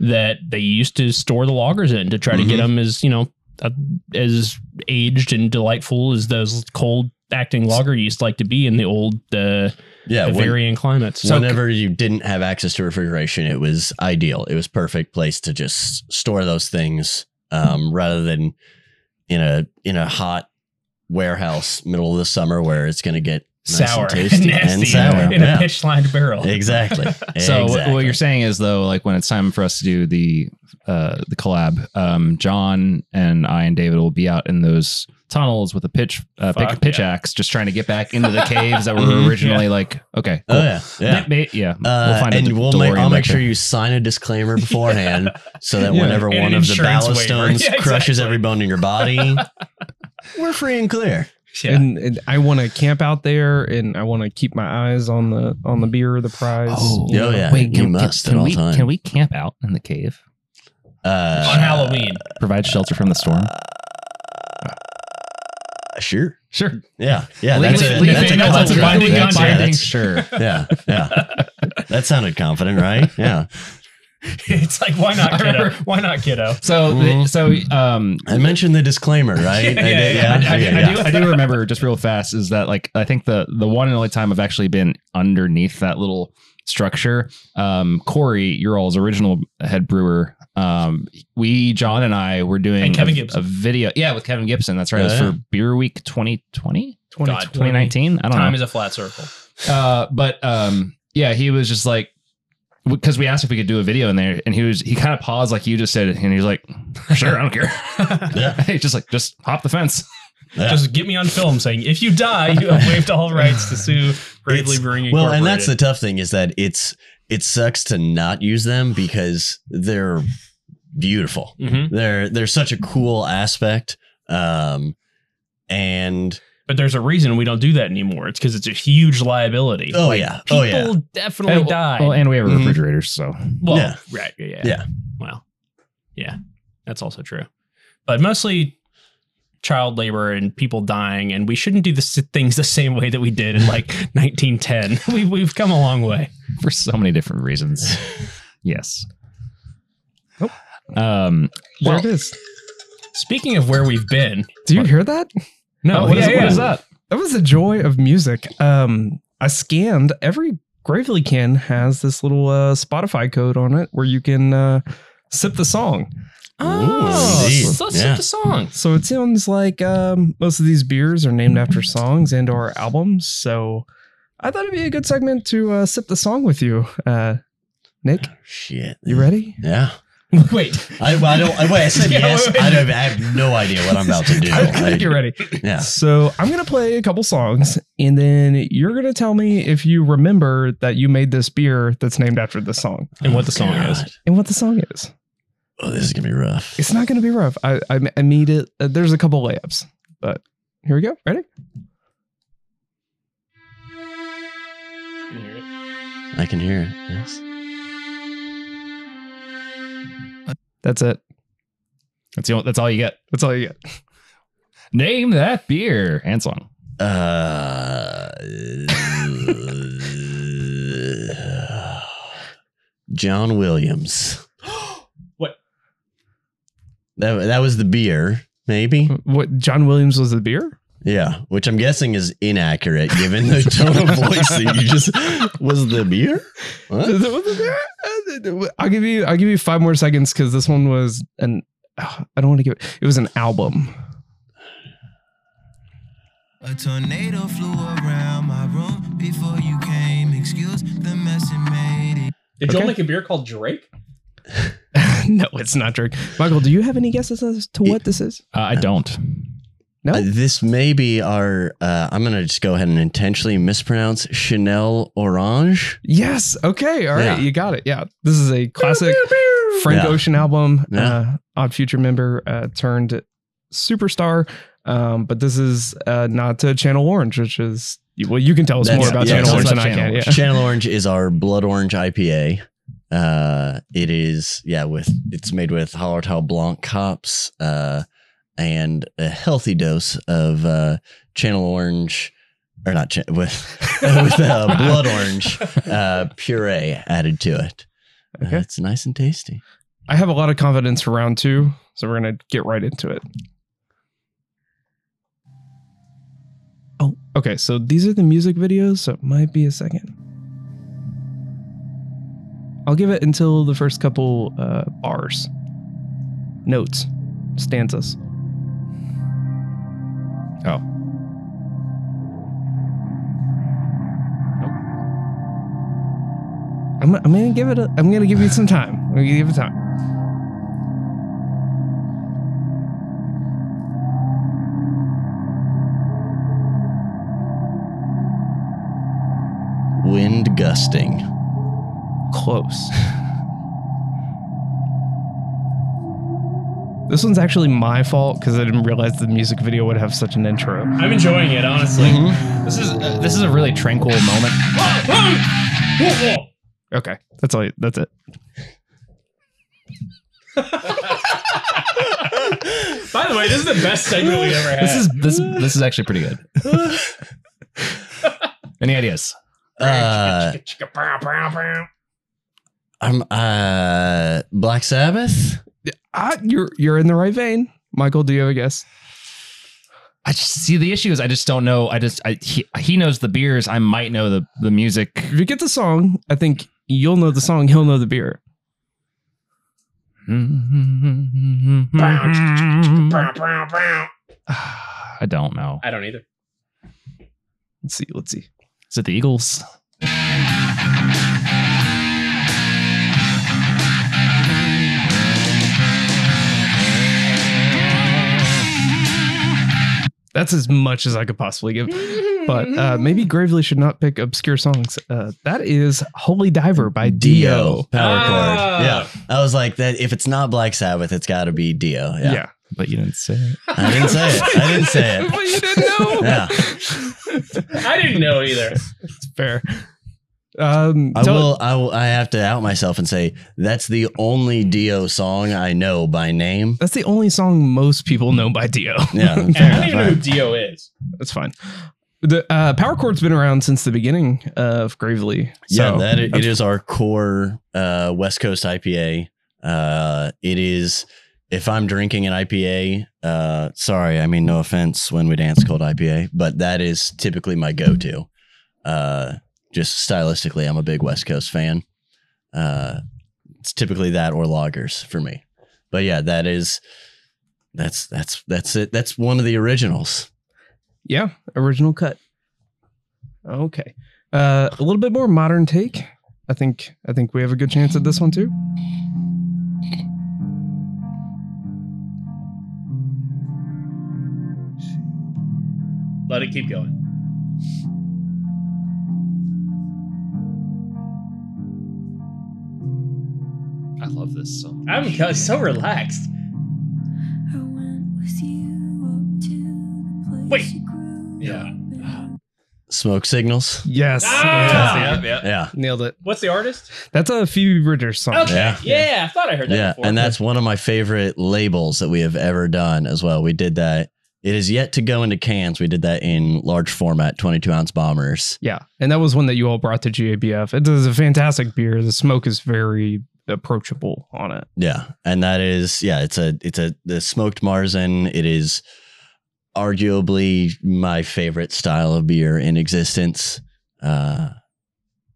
that they used to store the lagers in to try to get Mhm. them as you know uh, as aged and delightful as those cold acting lager yeast like to be in the old uh, yeah, when- varying climates. So whenever you didn't have access to refrigeration, it was ideal. It was perfect place to just store those things um, rather than in a in a hot warehouse middle of the summer where it's going to get nice sour, and tasty nasty, and sour. in Yeah. a pitch lined barrel. Exactly. So what- exactly. what you're saying is though, like when it's time for us to do the uh, the collab, um, John and I and David will be out in those tunnels with a pitch uh, pick, Fuck pitch yeah. axe, just trying to get back into the caves that were Mhm. originally like okay. Oh yeah, yeah. May- yeah. Uh, we'll find a and De- we'll make, I'll make sure you sign a disclaimer beforehand so that Yeah. whenever And one of the insurance ballast waiver. stones Yeah, crushes exactly. every bone in your body, we're free and clear. Yeah. And, and I want to camp out there, and I want to keep my eyes on the on the beer, the prize. Oh, Oh, yeah. Wait, You can, must can, at all we times. can we camp out in the cave? Uh, on Halloween. Provide shelter from the storm. Sure. Sure. Yeah. Yeah. Leave That's it- a, leave that's it- a that's a contract. binding That's- contract. that's- Sure. Yeah. Yeah. That sounded confident, right? Yeah. it's like why not kiddo? remember- Why not kiddo? So, Mhm. the, so um, I mentioned the disclaimer, right? Yeah, I yeah, did, yeah. I, I- I yeah. do, I do remember just real fast is that like I think the the one and only time I've actually been underneath that little structure. Um, Corey, your all's original head brewer. Um, we John and I were doing And Kevin a, Gibson. a video. Yeah, with Kevin Gibson. That's right. it was for Beer Week 2020, God, 2019. I don't Time know. is a flat circle. Uh, but um, yeah, he was just like because we asked if we could do a video in there, and he was he kind of paused like you just said, and he was like, "Sure, I don't care." Yeah. He's just like, "Just hop the fence." Yeah. Just get me on film saying if you die, you have waived all rights to sue Gravely It's- Brewing Well, and that's the tough thing is that it's it sucks to not use them because they're beautiful. Mhm. They're they're such a cool aspect. Um and But there's a reason we don't do that anymore. It's because it's a huge liability. Oh, Like, yeah. people Oh, yeah. People definitely And- die. Well, and we have Mhm. refrigerators, so Well, Yeah. right, yeah, yeah, Yeah. Well, yeah, that's also true. But mostly child labor and people dying, and we shouldn't do the s- things the same way that we did in like 1910. We, we've come a long way. for so many different reasons. yes. Oh. Um. there Well, it is. Speaking of where we've been, Do you hear that? No, oh, what is- yeah, what yeah. is that? That was the joy of music. Um, I scanned every Gravely can has this little uh, Spotify code on it where you can uh, sip the song. Oh, so let's Yeah. sip the song. So it sounds like um, most of these beers are named after songs and or albums. So I thought it'd be a good segment to uh, sip the song with you. Uh, Nick, shit. you ready? Yeah. Wait, I, well, I don't I, wait, I said Yeah, yes. wait, wait. I, don't, I have no idea what I'm about to do. I I- think you're ready. yeah. So I'm gonna play a couple songs, and then you're gonna tell me if you remember that you made this beer that's named after the song and what the song God. is. and what the song is. Oh, this is gonna be rough. It's not gonna be rough. I I, I made it. Uh, there's a couple layups, but here we go. Ready? I can hear it. Yes. That's it. That's the only, that's all you get. That's all you get. Name that beer and song. Uh, John Williams. What? That that was the beer, maybe. What John Williams was the beer? Yeah, which I'm guessing is inaccurate given the tone of voice that you just was the beer. What? Was the beer? I'll give you. I'll give you five more seconds because this one was an. I don't want to give it. It was an album. A tornado flew around my room before you came. Excuse the mess it made it. Did Okay. y'all make a beer called Drake? no, it's not Drake. Michael, do you have any guesses as to what this is? Uh, I don't. No. Uh, this may be our. Uh, I'm gonna just go ahead and intentionally mispronounce Chanel Orange. Yes. Okay. All right. Yeah. You got it. Yeah. This is a classic Frank Yeah. Ocean album. Yeah. Uh, Odd Future member uh, turned superstar. Um, but this is uh, not to Channel Orange, which is well, you can tell us That's- more about Channel Orange than about I can. Channel Yeah. Channel Orange is our blood orange IPA. Uh, it is yeah with it's made with Hallertau Blanc hops uh, and a healthy dose of uh, Channel Orange or not cha- with with uh, blood orange uh, puree added to it. Uh, Okay. it's nice and tasty. I have a lot of confidence for round two, so we're gonna get right into it. Oh, okay. So these are the music videos, so it might be a second. I'll give it until the first couple uh, bars, notes, stanzas. Oh. I'm, I'm gonna give it. A, I'm gonna give you some time. I'm gonna give it time. Wind gusting. Close. This one's actually my fault because I didn't realize the music video would have such an intro. I'm enjoying it, honestly. This is uh, this is a really tranquil moment. Okay, that's all. That's it. By the way, this is the best segment we ever had. This is this this is actually pretty good. Any ideas? Uh, I'm uh Black Sabbath. Ah, you're you're in the right vein, Michael. Do you have a guess? I just see the issue is I just don't know. I just I, he, he knows the beers. I might know the the music. If you get the song, I think you'll know the song. He'll know the beer. I don't know. I don't either. Let's see. Let's see. Is it the Eagles? That's as much as I could possibly give. But uh, maybe Gravely should not pick obscure songs. Uh, that is "Holy Diver" by Dio. Power Ah. chord. Yeah. I was like that if it's not Black Sabbath, it's gotta be Dio. Yeah. Yeah. But you didn't say it. I didn't say it. I didn't say it. but you didn't know. Yeah. I didn't know either. It's fair. Um, I will I will I have to out myself and say that's the only Dio song I know by name. That's the only song most people know by Dio. Yeah. And I don't even know who enough. Dio is. That's fine. The uh, power chord's been around since the beginning of Gravely. yeah, that it that's- is our core uh, West Coast IPA. Uh, it is if I'm drinking an IPA, uh, sorry, I mean no offense when we dance cold IPA, but that is typically my go-to. Uh, just stylistically, I'm a big West Coast fan. Uh, it's typically that or lagers for me. But yeah, that is that's that's that's it. That's one of the originals. yeah, original cut. Okay, uh, a little bit more modern take. I think I think we have a good chance at this one too. Let it keep going. Love this song. I'm so relaxed. I went with you up to the place Wait. Yeah. Smoke signals. Yes, Ah! Yeah. Yeah. nailed it. What's the artist? That's a Phoebe Bridgers song. Okay. Yeah. Yeah. I thought I heard that yeah, before. and that's one of my favorite labels that we have ever done as well. We did that. It is yet to go into cans. We did that in large format, 22 ounce bombers. Yeah, and that was one that you all brought to GABF. It is a fantastic beer. The smoke is very approachable on it. Yeah, and that is yeah. It's a it's a the smoked Marzen. It is arguably my favorite style of beer in existence. Uh,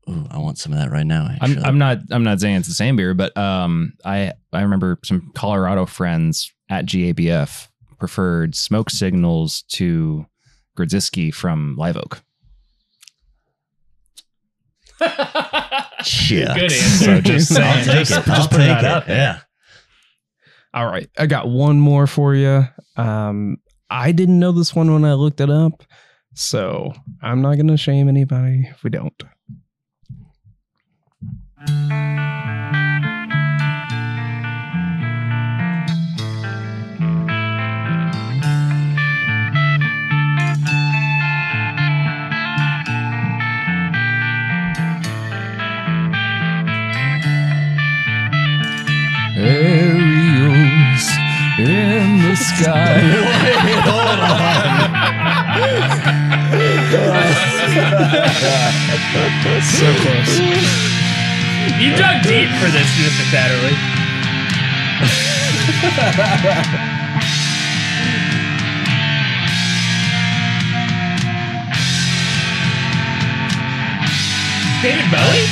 ooh, I want some of that right now. I'm, I'm not I'm not saying it's the same beer, but um, I I remember some Colorado friends at GABF preferred smoke signals to Grodziski from Live Oak. Shucks. Good answer. So just I'll take just, it. just I'll putting take that it. out there. Yeah. All right, I got one more for you. Um, I didn't know this one when I looked it up, so I'm not gonna shame anybody if we don't. So close. You dug deep for this, Mr. Tatterley. David Bowie?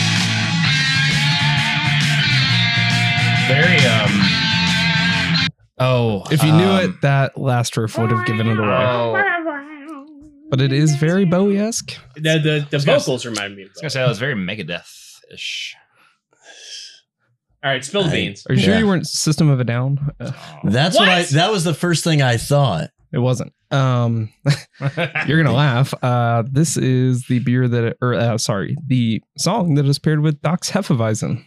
Very um. Oh, If you knew um, it, that last riff would have given it away. Oh, But it is very Bowie esque. The, the, the gonna- vocals remind me of I was gonna say that was very Megadeth-ish. All right, spill the I- beans. Are you sure Yeah. you weren't System of a Down? Uh, That's what? I. That was the first thing I thought. it wasn't. Um, you're gonna laugh. Uh, this is the beer that, or uh, sorry, the song that is paired with Doc's Hefeweizen.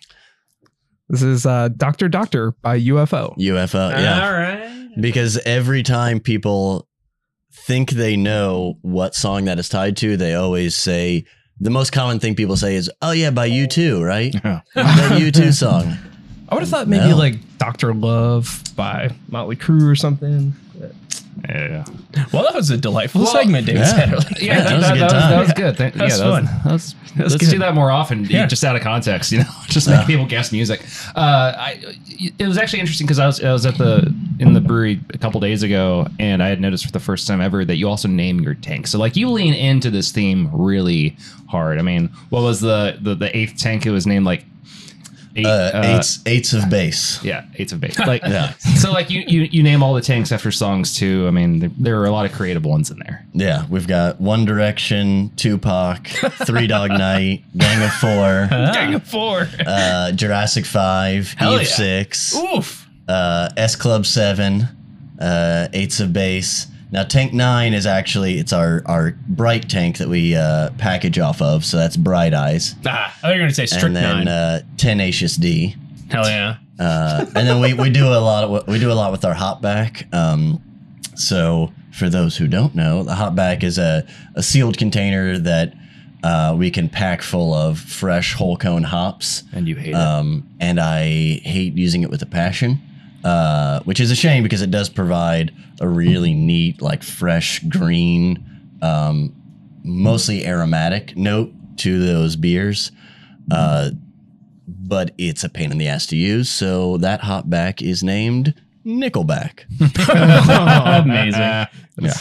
This is uh, Doctor Doctor by UFO. UFO. Yeah. All right. because every time people think they know what song that is tied to, they always say the most common thing people say is, "Oh yeah, by U2, right? Yeah. the U2 song." I would have thought maybe No. like Doctor Love by Motley Crue or something. Yeah, Well, that was a delightful Well, segment, David yeah. Tatterley. yeah, that was a good that, time. that was good. Thank- That was yeah, that was, fun. that was- was let's good. do that more often, Yeah. just out of context. You know, just make people guess music. Uh, I, it was actually interesting because I was I was at the in the brewery a couple days ago, and I had noticed for the first time ever that you also name your tank. So like you lean into this theme really hard. I mean, what was the the, the eighth tank? It was named like eight, Uh, uh, eights, eights of bass. Yeah, eights of base. Like, Yeah. so like you, you you name all the tanks after songs too. I mean, there, there are a lot of creative ones in there. Yeah, we've got One Direction, Tupac, Three Dog Night, Gang of Four, Gang of four. uh, Jurassic Five, Hell Eve yeah. Six, Oof. uh, S Club Seven, uh, Eights of Base. Now Tank Nine is actually it's our our bright tank that we uh, package off of, so that's Bright Eyes, Ah, I thought you were going to say and then strychnine. uh, Tenacious D. Hell yeah. Uh, and then we, we do a lot of we do a lot with our hopback. Um, so for those who don't know, the hopback is a, a sealed container that uh, we can pack full of fresh whole cone hops. And you hate Um, and I hate using it with a passion, uh, which is a shame because it does provide a really neat, like fresh green, um, mostly aromatic note to those beers. Uh, but it's a pain in the ass to use. So that hopback is named Nickelback. Amazing. Yeah.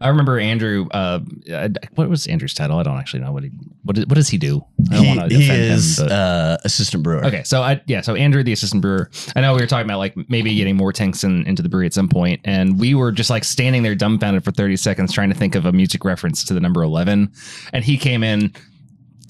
I remember Andrew. Uh, uh, what was Andrew's title? I don't actually know what he what, is, what does he do. I don't He, want to he defend is him. uh, assistant brewer. Okay, so I yeah, so Andrew, the assistant brewer. I know we were talking about like maybe getting more tanks in, into the brewery at some point, and we were just like standing there dumbfounded for thirty seconds trying to think of a music reference to the number eleven, and he came in,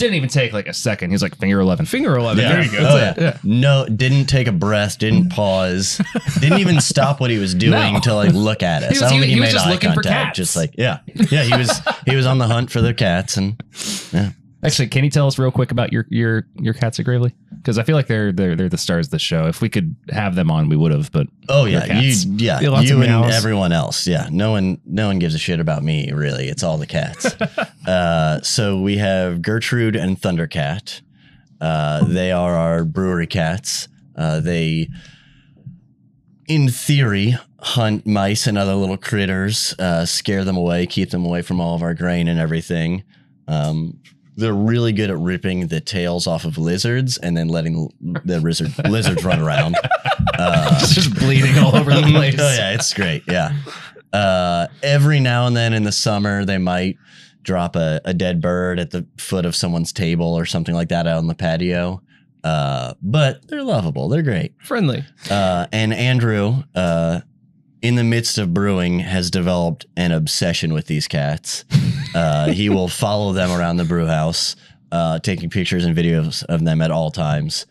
didn't even take like a second. He's like finger eleven. Finger 11. Yeah. There you go. Oh, That's yeah. No, didn't take a breath, didn't pause, didn't even stop what he was doing No. to like look at us. He was- I don't he- think he, he was made just eye looking for contact. cats. Just like yeah, yeah, he was he was on the hunt for the cats, and Actually, can you tell us real quick about your your your cats at Gravely? Because I feel like they're they're they're the stars of the show. If we could have them on, we would have. But oh Your yeah, you cats. yeah, Yeah, you and meows. everyone else. Yeah, no one no one gives a shit about me really. It's all the cats. uh, so we have Gertrude and Thundercat. Uh, they are our brewery cats. Uh, they, in theory, hunt mice and other little critters, uh, scare them away, keep them away from all of our grain and everything. Um, they're really good at ripping the tails off of lizards and then letting the lizard, lizards run around. Uh, just bleeding all over the place. oh yeah, it's great. Yeah. Uh, every now and then in the summer, they might drop a, a dead bird at the foot of someone's table or something like that out on the patio. Uh, but they're lovable. They're great. Friendly. Uh, and Andrew, uh, in the midst of brewing, has developed an obsession with these cats. Uh, he will follow them around the brew house, uh, taking pictures and videos of them at all times.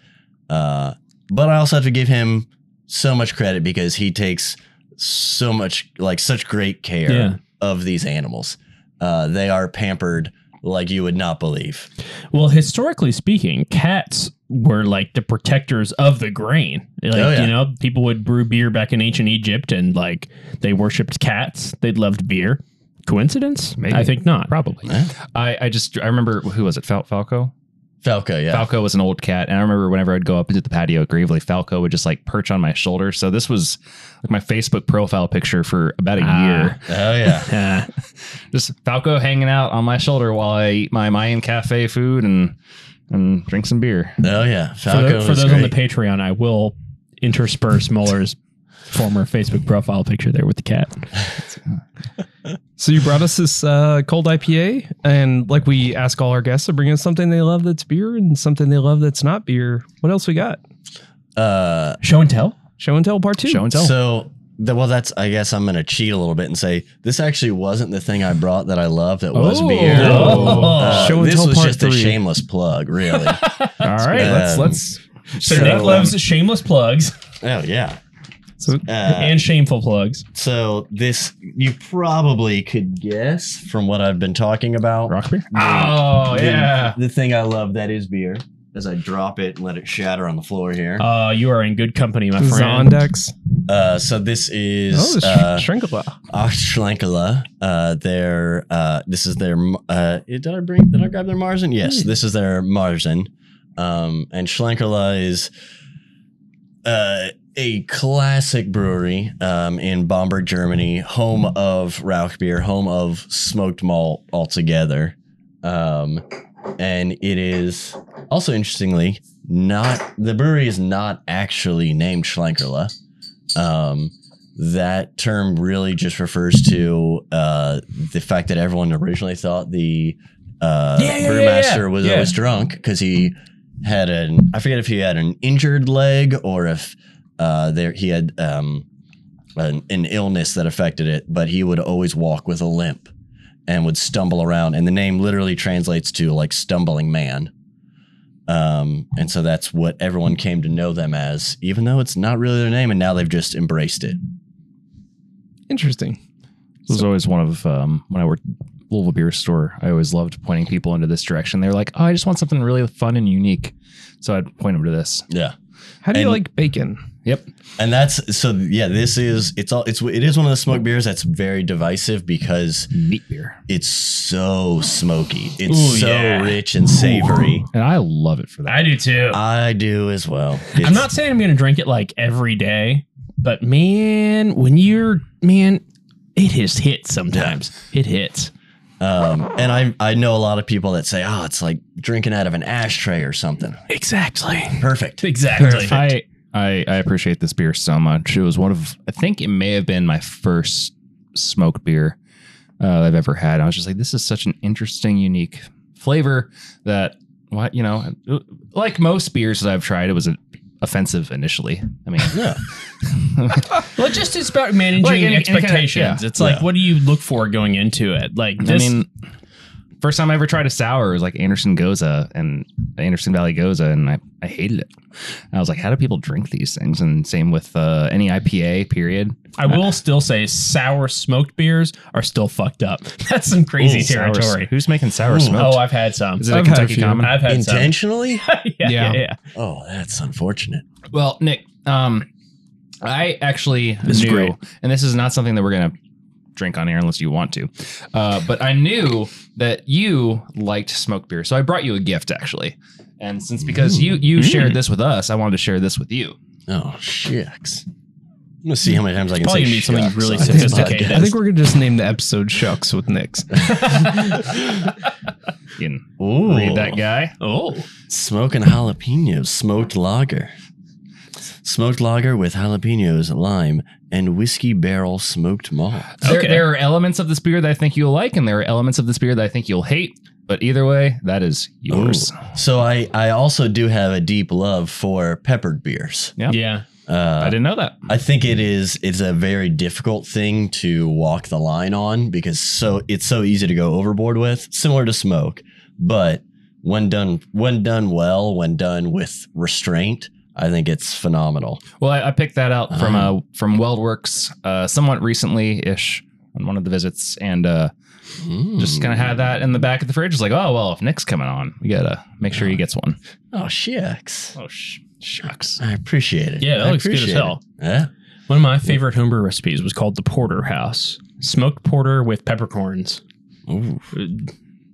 Uh, but I also have to give him so much credit because he takes so much like such great care Yeah. of these animals. Uh, they are pampered like you would not believe. Well, historically speaking, cats were like the protectors of the grain. Like, Oh, yeah. you know, people would brew beer back in ancient Egypt and like they worshipped cats. They loved beer. Coincidence? Maybe. I think not. Probably. I, I just I remember who was it? Fal- Falco. Falco, yeah. Falco was an old cat, and I remember whenever I'd go up into the patio at Gravely, Falco would just like perch on my shoulder. So this was like my Facebook profile picture for about a Ah. year. Oh yeah. Just Falco hanging out on my shoulder while I eat my Mayan cafe food and and drink some beer. Oh yeah. for, Falco for was those on the. Patreon, I will intersperse Muller's former Facebook profile picture there with the cat. So you brought us this uh, cold IPA, and like we ask all our guests to bring us something they love that's beer and something they love that's not beer. What else we got? Uh, Show and tell? Show and tell part two. Show and tell. So, the, well, that's. I guess I'm gonna cheat a little bit and say this actually wasn't the thing I brought that I love. That was Oh. beer. Oh. Uh, Show and this tell was part just a shameless plug, really. All right, let's Um, let's. So, So, Nick loves shameless plugs oh yeah. So- Uh, and shameful plugs. so this you probably could guess from what I've been talking about. Rock beer. The- Oh the- yeah. The thing I love that is beer. As I drop it and let it shatter on the floor here. Uh, you are in good company, my This friend. on decks. Uh, so this is Oh, the uh, sh- Shrinkala. Schlenkerla. Uh, their uh, this is their. Uh, did I bring? Did I grab their Marzen? Yes, this is their Marzen. Um, and Schlenkerla is uh, a classic brewery um, in Bamberg, Germany, home of Rauchbier, home of smoked malt altogether. Um, and it is also interestingly not the brewery is not actually named Schlenkerla. Um, that term really just refers to uh, the fact that everyone originally thought the uh, Yeah, yeah, brewmaster yeah. was always drunk because he had an I forget if he had an injured leg or if uh, there he had um, an, an illness that affected it, but he would always walk with a limp and would stumble around, and the name literally translates to like stumbling man. Um, and so that's what everyone came to know them as, even though it's not really their name, and now they've just embraced it. Interesting. This was always one of um, when I worked at Louisville Beer Store. I always loved pointing people into this direction. They were like, "Oh, I just want something really fun and unique," so I'd point them to this. Yeah. How do you like bacon? Yep. And that's so yeah, this is it's all it's it is one of the smoke beers that's very divisive because Meat beer, it's so smoky. It's Ooh, so yeah. rich and savory. and I love it for that. I do too. I do as well. I'm not saying I'm going to drink it like every day, but man, when you're man, it has hit sometimes. It hits. um and I I know a lot of people that say, "Oh, it's like drinking out of an ashtray or something." Exactly. Perfect. Exactly. I, I I appreciate this beer so much. It was one of I think it may have been my first smoked beer uh, I've ever had. I was just like, this is such an interesting, unique flavor that what you know, like most beers that I've tried, it was offensive initially. I mean, Yeah. Well, just it's about managing Like, any- any kind of- expectations. yeah. it's like, Yeah. what do you look for going into it? Like, I this, mean, first time I ever tried a sour was like Anderson Gose and Anderson Valley Gose, and I, I hated it. I was like, how do people drink these things? And same with uh, any IPA. Period. I will still say sour smoked beers are still fucked up. That's some crazy Ooh, sour- territory. who's making sour Ooh. smoked? Oh, I've had some. Is it I've a had a Kentucky few. Common? I've had some. Intentionally? yeah, yeah, Yeah. yeah. Oh, that's unfortunate. Well, Nick, um, I actually This is knew, great. and this is not something that we're gonna drink on air unless you want to, uh, but I knew that you liked smoked beer, so I brought you a gift actually. And since because you you shared this with us, I wanted to share this with you. Oh, shucks. I'm gonna see how many times I can Probably say gonna something really sophisticated. I think we're gonna just name the episode "Shucks" with Nick's. You can Ooh. read that guy. Oh, Smoking jalapenos, smoked lager. Smoked lager with jalapenos, lime, and whiskey barrel smoked malt. There, Okay. there are elements of this beer that I think you'll like, and there are elements of this beer that I think you'll hate. But either way, that is yours. Ooh. So I, I also do have a deep love for peppered beers. Yep. yeah. Uh, I didn't know that. I think it is it's a very difficult thing to walk the line on because so it's so easy to go overboard with, similar to smoke. But when done when done well, when done with restraint, I think it's phenomenal. Well, I, I picked that out from Oh. uh, from WeldWerks uh, somewhat recently ish on one of the visits, and uh, just kind of had that in the back of the fridge. It's like, oh well, if Nick's coming on, we gotta make sure he gets one. Oh shucks. Oh sh- shucks. I appreciate it. Yeah, that I looks good as hell. it. Yeah. One of my favorite homebrew recipes was called the Porterhouse. Smoked porter with peppercorns. Ooh,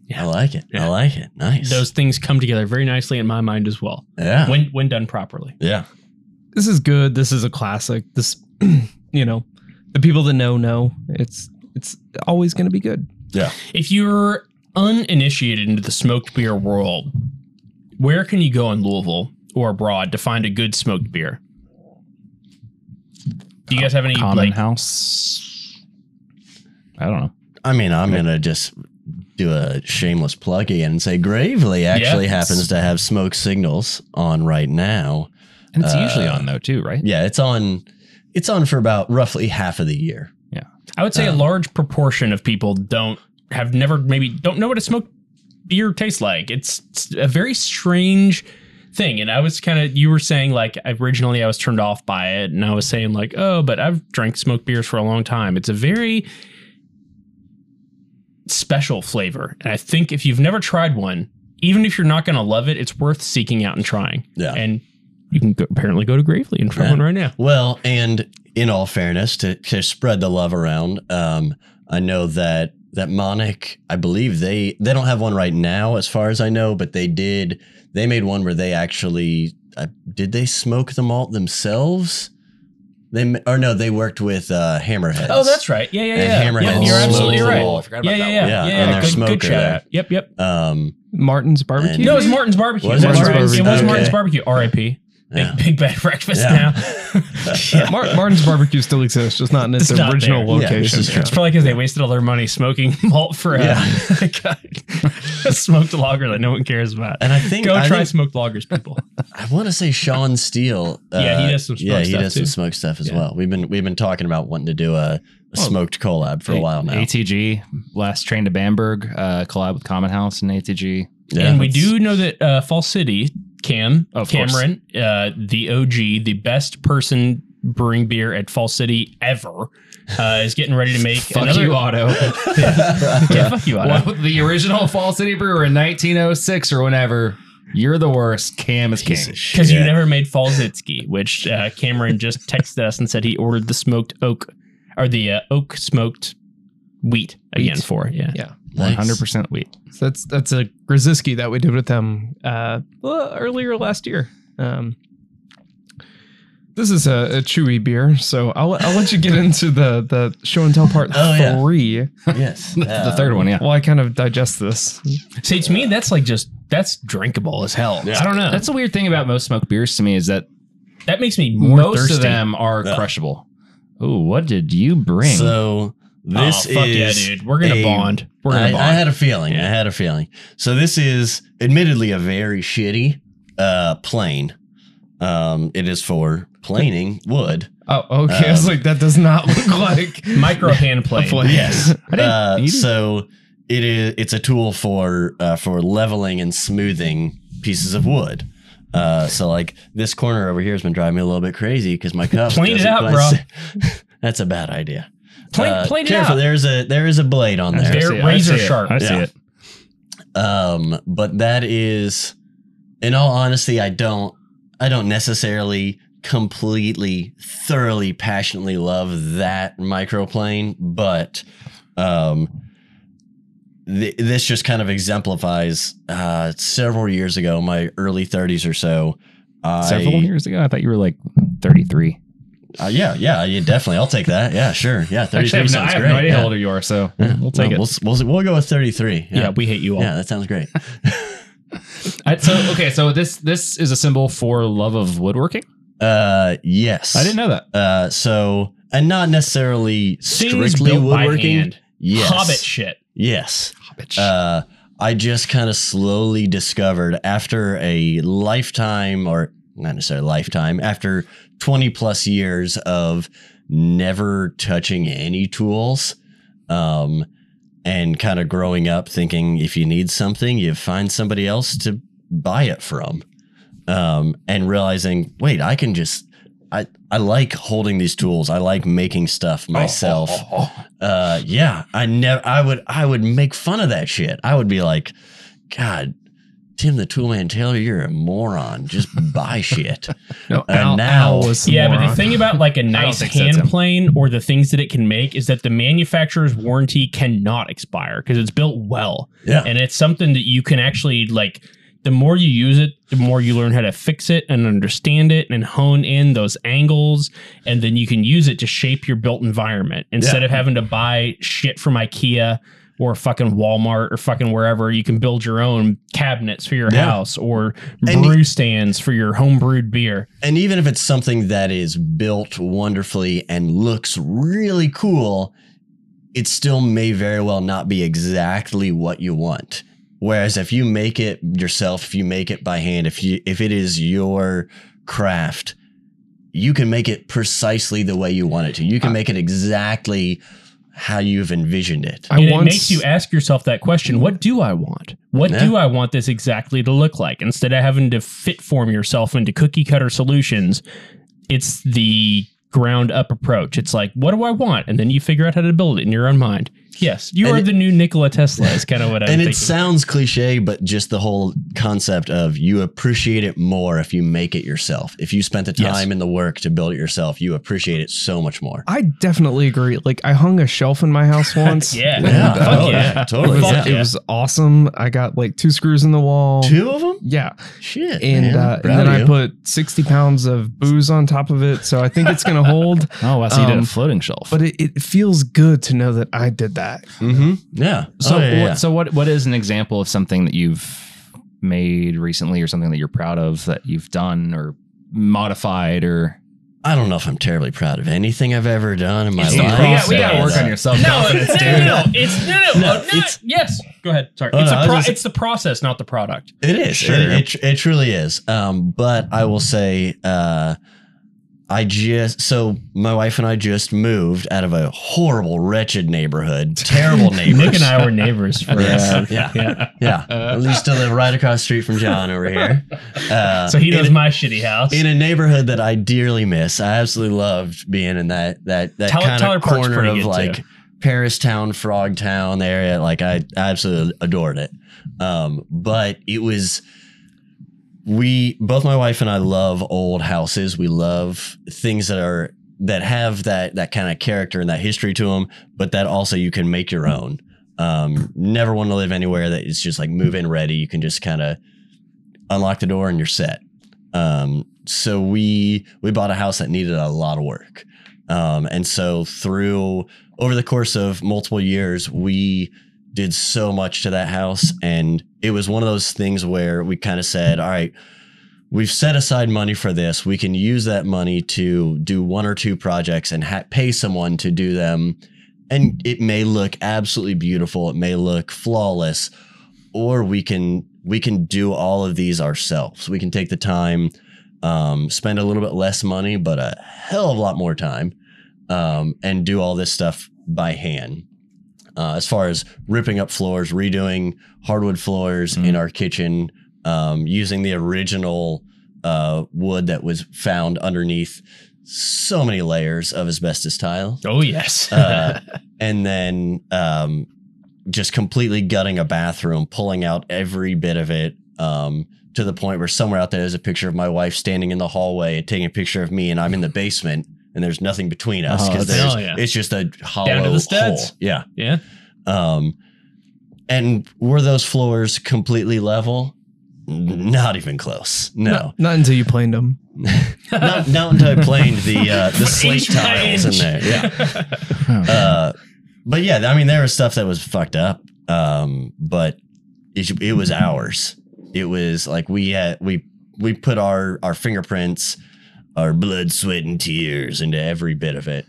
Yeah. I like it. Yeah. I like it. Nice. Those things come together very nicely in my mind as well. yeah. When when done properly. yeah. This is good. This is a classic. This, you know, the people that know know. It's it's always going to be good. Yeah. If you're uninitiated into the smoked beer world, where can you go in Louisville or abroad to find a good smoked beer? Do you guys have any Common like house. I don't know. I mean, I'm gonna just do a shameless plug again and say Gravely actually Yeah. happens to have smoke signals on right now. And it's Uh, usually on though too, right? Yeah, it's on. It's on for about roughly half of the year. Yeah. I would say a Um, large proportion of people don't have never maybe don't know what a smoked beer tastes like. It's, it's a very strange thing. And I was kind of you were saying like originally I was turned off by it, and I was saying like oh, but I've drank smoked beers for a long time. It's a very special flavor, and I think if you've never tried one, even if you're not going to love it, it's worth seeking out and trying. Yeah. and you can go, apparently go to Gravely and try Yeah. one right now. Well, and in all fairness, to, to spread the love around, um, I know that that Monnik, I believe they they don't have one right now, as far as I know, but they did. They made one where they actually uh, did they smoke the malt themselves. They or no, they worked with uh, Hammerheads. Oh, that's right. Yeah, yeah, And yeah. Hammerhead yeah you're absolutely right. I forgot Yeah, about yeah, that yeah, one. yeah, Yeah, yeah. and their Good, smoker good shout there. out. Yep, yep. Um, Martin's barbecue. And- No, it was Martin's Barbecue. Was That's it? right. Martin's It was Barbecue. Martin's Barbecue. R.I.P. Big, yeah. big bad breakfast Yeah. now. yeah. Mar- Martin's barbecue still exists, just not in its, It's original there. Yeah, location. is. It's probably because they wasted all their money smoking malt for a, a smoked lager that no one cares about. And I think Go I try think- smoked lagers, people. I want to say Sean Steele. uh, Yeah, he does some Yeah, smoke he stuff does some too. smoke stuff as Yeah. well. We've been we've been talking about wanting to do a, a smoked collab for a while now. ATG last train to Bamberg uh, collab with Common House and ATG. Yeah, and we do know that uh, Fall City, Cam, Of. Cameron, uh, the OG, the best person brewing beer at Fall City ever, uh, is getting ready to make Fuck another. you, Otto. yeah, fuck you, Otto. Well, the original Fall City Brewer in 1906 or whenever. You're the worst. Cam is Piece king. Because you never made Falzitsky, which uh, Cameron just texted us and said he ordered the smoked oak or the uh, oak smoked wheat again Wheat. for. Yeah. Yeah. Nice. 100% wheat. So that's that's a Grzyski that we did with them uh, earlier last year. Um, this is a, a chewy beer, so I'll I'll let you get into the the show and tell part Oh, yeah. three Yes, the third one, yeah. while I kind of digest this. See, to me, that's like just that's drinkable as hell. Yeah. I don't know. That's the weird thing about most smoked beers to me is that that makes me more most thirsty. of them are Yeah. crushable. Oh, what did you bring? So this oh, fuck yeah, is dude. We're gonna a- bond. We're gonna I, bond. I had a feeling. I had a feeling. So this is admittedly a very shitty uh plane. Um, it is for planing wood. Oh, okay. I was Um, like, that does not look like Micro hand plane. plane. Yes. Uh, so it is. It's a tool for uh, for leveling and smoothing pieces of wood. Uh, so like this corner over here has been driving me a little bit crazy because my cup. Plane it out, bro. That's a bad idea. Plane- Uh, plane it careful, out. There's a there is a blade on I there. They're see it. I razor it. sharp. I see Yeah. it. Um, but that is, in all honesty, I don't, I don't necessarily completely, thoroughly, passionately love that microplane, but, um, th- this just kind of exemplifies, uh, several years ago, my early 30s or so. I, Several years ago, I thought you were like 33. Uh, yeah, yeah, yeah, definitely. I'll take that. Yeah, sure. Yeah, 33 Actually, sounds I have great. no idea yeah. how old you are, so Yeah. we'll take No, it. We'll, we'll, we'll go with 33. Yeah, we hate you all. yeah, that sounds great. I, so okay, so this this is a symbol for love of woodworking. Uh, yes. I didn't know that. Uh, so and not necessarily Things strictly woodworking. Yes. Hobbit shit. Yes. Uh, I just kind of slowly discovered after a lifetime, or not necessarily lifetime, after 20 plus years of never touching any tools, um, and kind of growing up thinking if you need something, you find somebody else to buy it from. um, and realizing, wait, I can just. I, I like holding these tools. I like making stuff myself. Uh, yeah, I never. I would. I would make fun of that shit. I would be like, God, Tim the Toolman Taylor, you're a moron. Just buy shit. No, And Al, now- Al was the Yeah, but the thing about like a nice think hand Tim. plane or the things that it can make is that the manufacturer's warranty cannot expire because it's built well. Yeah. And it's something that you can actually like the more you use it, the more you learn how to fix it and understand it and hone in those angles. And then you can use it to shape your built environment instead Yeah. of having to buy shit from IKEA or fucking Walmart or fucking wherever. You can build your own cabinets for your Yeah. house or And brew stands for your home brewed beer. And even if it's something that is built wonderfully and looks really cool, it still may very well not be exactly what you want. Whereas if you make it yourself, if you make it by hand, if you if it is your craft, you can make it precisely the way you want it to. You can uh, make it exactly how you've envisioned it. I and once, it makes you ask yourself that question what do i want? What Yeah. do i want this exactly to look like? Instead of having to fit form yourself into cookie cutter solutions it's the ground up approach. It's like what do i want? And then you figure out how to build it in your own mind yes you And are it- the new nikola tesla is kind of what i'm and thinking it sounds cliche, but just the whole concept of you appreciate it more if you make it yourself. If you spent the Yes. time and the work to build it yourself, you appreciate it so much more. I definitely agree. Like I hung a shelf in my house once. yeah Yeah. Fuck Oh, yeah. yeah. It Totally. was, Fuck it was awesome. I got like two screws in the wall. Two of them? Yeah. Shit. And, man. uh, and then I put 60 pounds of booze on top of it. So I think it's going to hold. Oh, wow. So you did Um, a floating shelf. But it, it feels good to know that I did that. Mhm. Yeah. So, Oh, yeah, what, yeah. so what? What is an example of something that you've made recently, or something that you're proud of that you've done or modified, or I don't know if I'm terribly proud of anything I've ever done in my It's life. we gotta work on your self no, no, dude. no, no, it's no, no, No, no, no, it's- yes. Go ahead. Sorry, Oh, it's no, I a pro- gonna it's the process, not the product. It is. Sure. It, it, it truly is. Um, but I will say, uh, I just so my wife and I just moved out of a horrible, wretched neighborhood. Terrible neighbors. Nick and I were neighbors for Yes. uh, Yeah. yeah. Yeah, we used to live right across the street from John over here. Uh, So he knows my shitty house. in a neighborhood that I dearly miss. I absolutely loved being in that that that kind Tyler of Park's corner of like too. Paris Town, Frog Town area. Like I absolutely adored it. Um, but it was we both my wife and I love old houses. We love things that are that have that that kind of character and that history to them, but that also you can make your own. Um, never want to live anywhere that is just like move in ready. You can just kind of unlock the door and you're set. Um, so we we bought a house that needed a lot of work. Um, and so through over the course of multiple years, we did so much to that house. And it was one of those things where we kind of said, all right, we've set aside money for this. We can use that money to do one or two projects and ha- pay someone to do them. And it may look absolutely beautiful. It may look flawless, or we can we can do all of these ourselves. We can take the time, um, spend a little bit less money, but a hell of a lot more time, um, and do all this stuff by hand. Uh, as far as ripping up floors, redoing hardwood floors in our kitchen, um, using the original uh, wood that was found underneath so many layers of asbestos tile. Oh yes. uh, and then um, just completely gutting a bathroom, pulling out every bit of it um, to the point where somewhere out there's a picture of my wife standing in the hallway and taking a picture of me, and I'm in the basement, and there's nothing between us because that's- Oh, yeah. it's just a hollow Down to the studs. hole. Yeah. yeah. Um, and were those floors completely level? Not even close. No, Not until you planed them. not, not until I planed the uh, the slate tiles in there. Yeah. uh, but yeah, I mean, there was stuff that was fucked up. Um, but it, it was ours. It was like we had we we put our our fingerprints, our blood, sweat, and tears into every bit of it.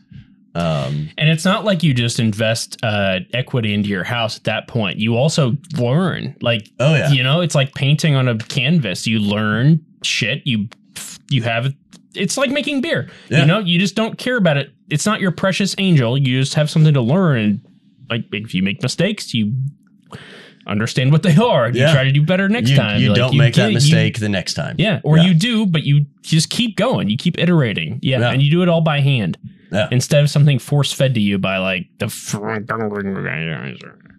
Um, And it's not like you just invest uh, equity into your house at that point. You also learn. Like, oh yeah, you know, it's like painting on a canvas. You learn shit. You you have it's like making beer. Yeah. You know, you just don't care about it. It's not your precious angel. You just have something to learn. And like, if you make mistakes, you understand what they are, and Yeah. you try to do better next you time. you Like, don't make that it, you- mistake the next time. yeah, or Yeah. you do, but you just keep going. You keep iterating. Yeah, Yeah. and you do it all by hand Yeah. instead of something force fed to you by like the.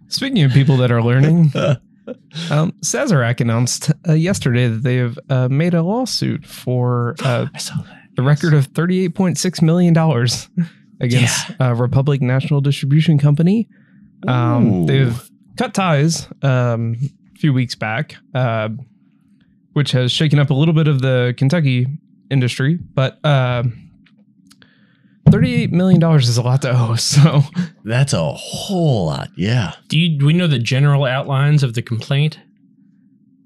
Speaking of people that are learning, um, Sazerac announced uh, yesterday that they have uh, made a lawsuit for uh, I saw that. the record of $38.6 million against uh, Republic National Distribution Company. Um, they've cut ties um, a few weeks back, uh, which has shaken up a little bit of the Kentucky industry, but uh, $38 million is a lot to owe. So That's a whole lot. Yeah. Do you do we know the general outlines of the complaint,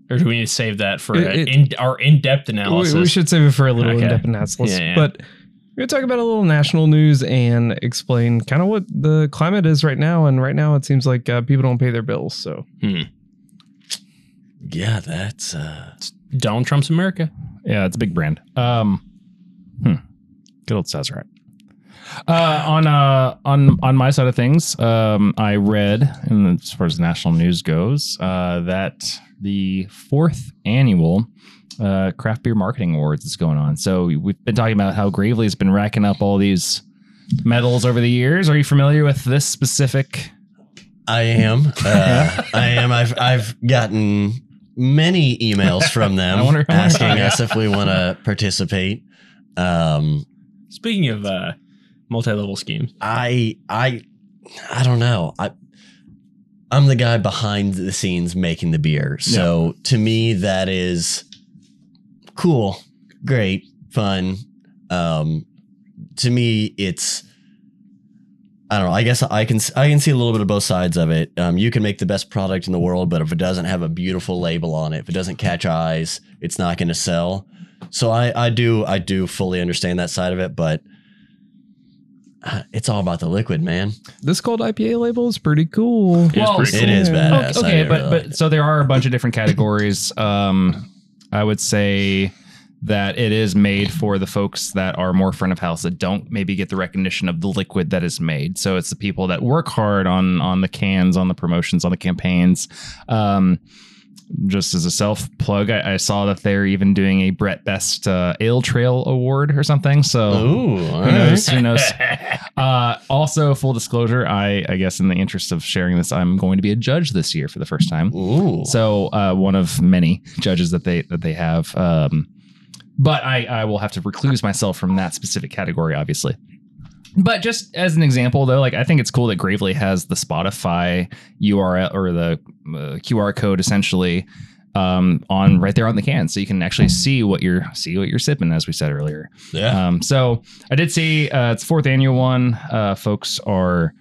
or do we need to save that for It- it- in, our in-depth we, analysis? we should save it for a little Okay. in-depth analysis. Yeah, yeah. But we're going to talk about a little national news and explain kind of what the climate is right now. And right now, it seems like uh, people don't pay their bills. So Yeah, that's uh Donald Trump's America. Yeah, it's a big brand. Um, hmm. Good old Sazerac. Uh, on uh on on my side of things, um, I read, and as far as national news goes, uh, that the fourth annual uh, craft beer marketing awards is going on. So we've been talking about how Gravely's been racking up all these medals over the years. Are you familiar with this specific? I am. Uh, I am. I've I've gotten many emails from them I wonder- asking us if we want to participate. Um, Speaking of uh, multi-level schemes, I I I don't know. I I'm the guy behind the scenes making the beer. So to me that is cool, great, fun. Um to me it's I don't know. I guess I can I can see a little bit of both sides of it. Um, you can make the best product in the world, but if it doesn't have a beautiful label on it, if it doesn't catch eyes, it's not going to sell. So I I do I do fully understand that side of it, but uh, it's all about the liquid, man. this cold IPA label is pretty cool. Well, pretty It is badass. I Okay, really but like but so there are a bunch of different categories. Um, I would say that it is made for the folks that are more front of house that don't maybe get the recognition of the liquid that is made. So it's the people that work hard on on the cans, on the promotions, on the campaigns. Um, just as a self plug, I, I saw that they're even doing a Brett Best uh, Ale Trail Award or something. So Ooh, who knows? Who knows? Uh, also, full disclosure, I, I guess in the interest of sharing this, I'm going to be a judge this year for the first time. Ooh. So uh, one of many judges that they that they have. Um, but I, I will have to recluse myself from that specific category, obviously. But just as an example, though, like I think it's cool that Gravely has the Spotify URL or the uh, QR code essentially um, on right there on the can, so you can actually see what you're see what you're sipping, as we said earlier. yeah. Um, so I did see uh, it's fourth annual one. Uh, folks are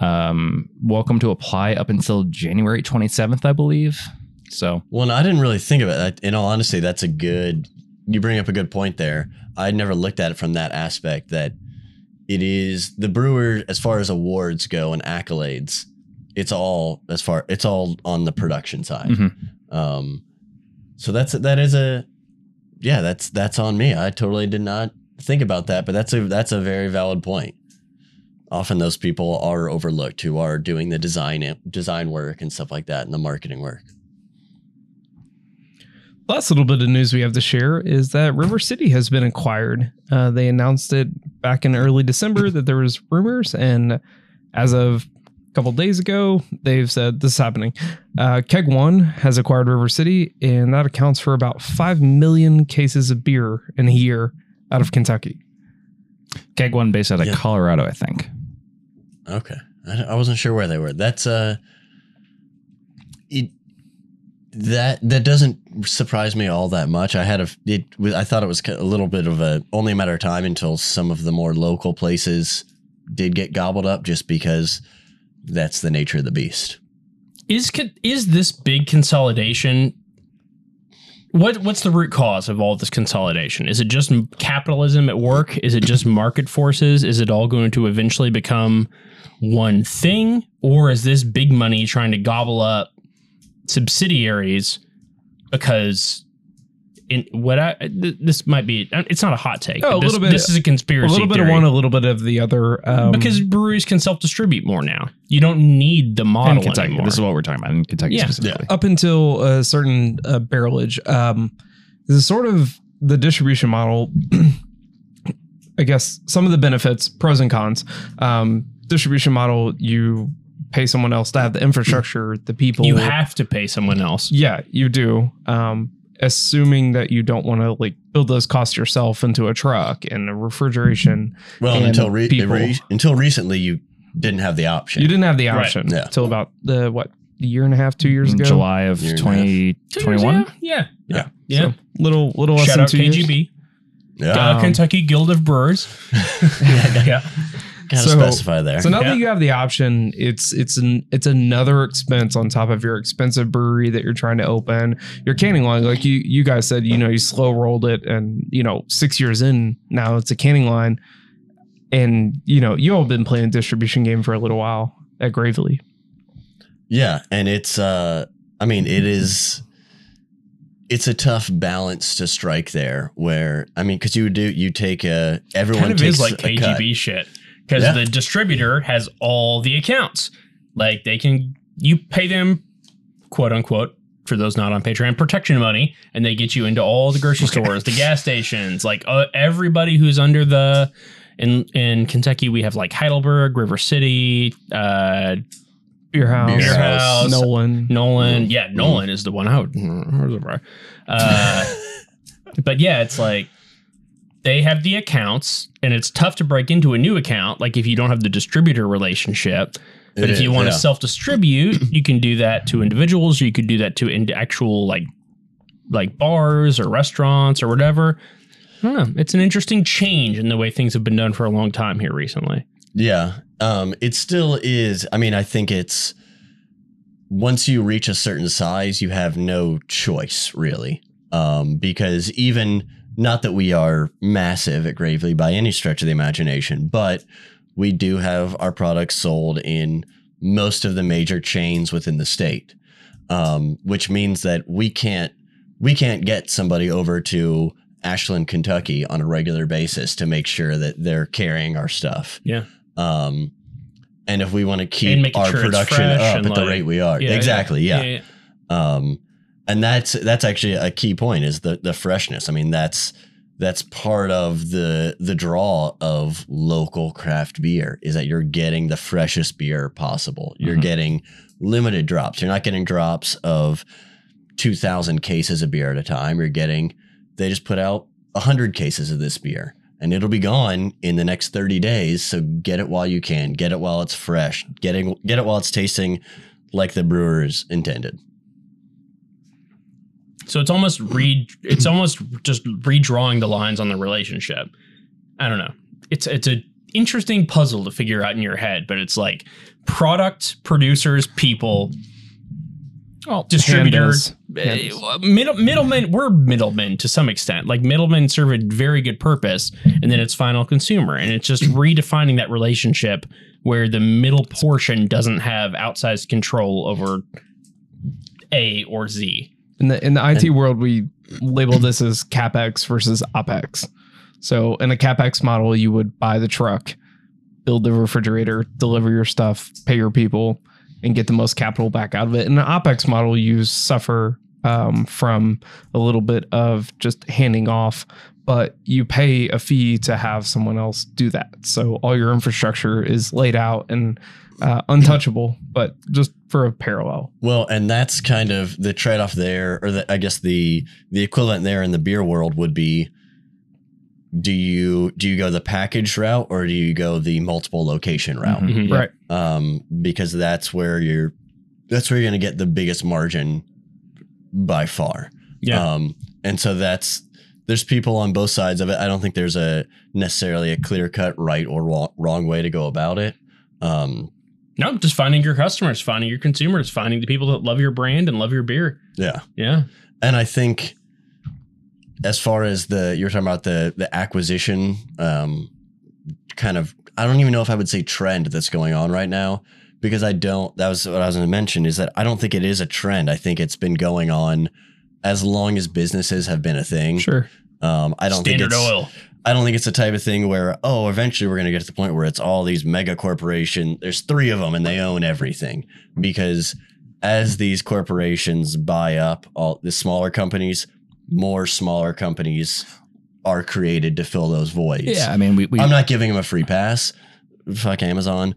um, welcome to apply up until January 27th, I believe. So Well, I didn't really think of it. In all honesty, that's a good. You bring up a good point there. I never looked at it from that aspect. That it is the brewer, as far as awards go and accolades. It's all as far. It's all on the production side. Mhm. Um, so that's that is a. Yeah, that's that's on me. I totally did not think about that, but that's a that's a very valid point. Often those people are overlooked who are doing the design design work and stuff like that and the marketing work. Last little bit of news we have to share is that River City has been acquired. Uh, they announced it back in early December that there was rumors, and as of a couple days ago, they've said this is happening. Uh, Keg One has acquired River City, and that accounts for about five million cases of beer in a year out of Kentucky. Keg one based out of Yeah. Colorado, I think. Okay, I, I wasn't sure where they were. That's uh, it, that that doesn't surprise me all that much. I had a it. I thought it was a little bit of a only a matter of time until some of the more local places did get gobbled up, just because that's the nature of the beast. is is this big consolidation? What what's the root cause of all this consolidation? Is it just capitalism at work? Is it just market forces? Is it all going to eventually become one thing, or is this big money trying to gobble up subsidiaries because in what I th- this might be it's not a hot take. Oh, a this, little bit- This is a conspiracy. a little bit of one, a little bit of the other. Um, because breweries can self distribute more now. You don't need the model in Kentucky. anymore. This is what we're talking about in Kentucky Yeah. specifically. up until a certain uh, barrelage, um, this is sort of the distribution model. I guess some of the benefits, pros and cons. Um, distribution model, you pay someone else to have the infrastructure, the people. you have to pay someone else. Yeah, you do. Um, assuming that you don't want to like build those costs yourself into a truck and a refrigeration. Well, and until re- re- until recently, you didn't have the option. You didn't have the Right. option Yeah. until about the what year and a half, two years In ago. July of Year and a half. 2021. Yeah. Yeah. Yeah. Yeah. So, little little less Shout than out two years. KGB. Yeah, Uh, Um, Kentucky Guild of Brewers. yeah. Yeah. gotta so- specify there. So now Yeah. that you have the option, it's it's an it's another expense on top of your expensive brewery that you're trying to open. Your canning line, like you you guys said, you know, you slow rolled it, and you know, six years in now it's a canning line, and you know, you all been playing distribution game for a little while at Gravely. Yeah, and it's uh I mean it is it's a tough balance to strike there where I mean cuz you do you take a everyone kind of takes is like a cut. KGB shit because Yeah. the distributor has all the accounts. Like they can, you pay them, quote unquote, for those not on Patreon, protection money, and they get you into all the grocery stores, the gas stations, like uh, everybody who's under the. In in Kentucky, we have like Heidelberg, River City, uh, Beer House, Beer House. Nolan. Nolan. Yeah, Nolan is the one I would. Uh, but yeah, it's like they have the accounts, and it's tough to break into a new account. Like if you don't have the distributor relationship. But It if you is, want yeah. to self distribute, you can do that to individuals, or you could do that to into actual like like bars or restaurants or whatever. I don't know. It's an interesting change in the way things have been done for a long time here recently. Yeah. Um, it still is. I mean, I think it's once you reach a certain size, you have no choice really. Um, because even not that we are massive at Gravely by any stretch of the imagination, but we do have our products sold in most of the major chains within the state. Um, which means that we can't we can't get somebody over to Ashland, Kentucky on a regular basis to make sure that they're carrying our stuff. Yeah. Um, and if we want to keep our sure production up at the rate we are, Yeah, exactly, yeah. yeah. Um, and that's that's actually a key point is the the freshness. I mean, that's that's part of the the draw of local craft beer is that you're getting the freshest beer possible. You're Mm-hmm. Mhm. getting limited drops. You're not getting drops of two thousand cases of beer at a time. You're getting they just put out hundred cases of this beer. And it'll be gone in the next 30 days. So get it while you can. Get it while it's fresh. Getting get it while it's tasting like the brewers intended. So it's almost re it's almost just redrawing the lines on the relationship. I don't know. It's it's a interesting puzzle to figure out in your head, but it's like product, producers, people, distributor, Pandas. uh, middle middlemen. We're middlemen to some extent. Like middlemen serve a very good purpose, and then it's final consumer, and it's just redefining that relationship where the middle portion doesn't have outsized control over A or Z. In the in the IT world, we label this as capex versus opex. So in a capex model, you would buy the truck, build the refrigerator, deliver your stuff, pay your people, and get the most capital back out of it. In an opex model, you suffer um, from a little bit of just handing off, but you pay a fee to have someone else do that. So all your infrastructure is laid out and uh, untouchable, but just for a parallel. Well, and that's kind of the trade off there, or the, I guess the the equivalent there in the beer world would be: do you do you go the package route or do you go the multiple location route? Mhm. Mhm. Right. Um, because that's where you're that's where you're going to get the biggest margin by far. Yeah. Um, and so that's there's people on both sides of it. I don't think there's a necessarily a clear cut right or wrong, wrong way to go about it. Um, No, just finding your customers, finding your consumers, finding the people that love your brand and love your beer. yeah. Yeah. And I think as far as the you're talking about the the acquisition um kind of I don't even know if I would say trend that's going on right now because I don't that was what I was going to mention is that I don't think it is a trend. I think it's been going on as long as businesses have been a thing. Sure. Um, I don't Standard think it's, oil. I don't think it's the type of thing where oh, eventually we're going to get to the point where it's all these mega corporation. There's three of them and they own everything because as these corporations buy up all the smaller companies, more smaller companies are created to fill those voids. Yeah, I mean, we, we I'm not giving them a free pass. Fuck Amazon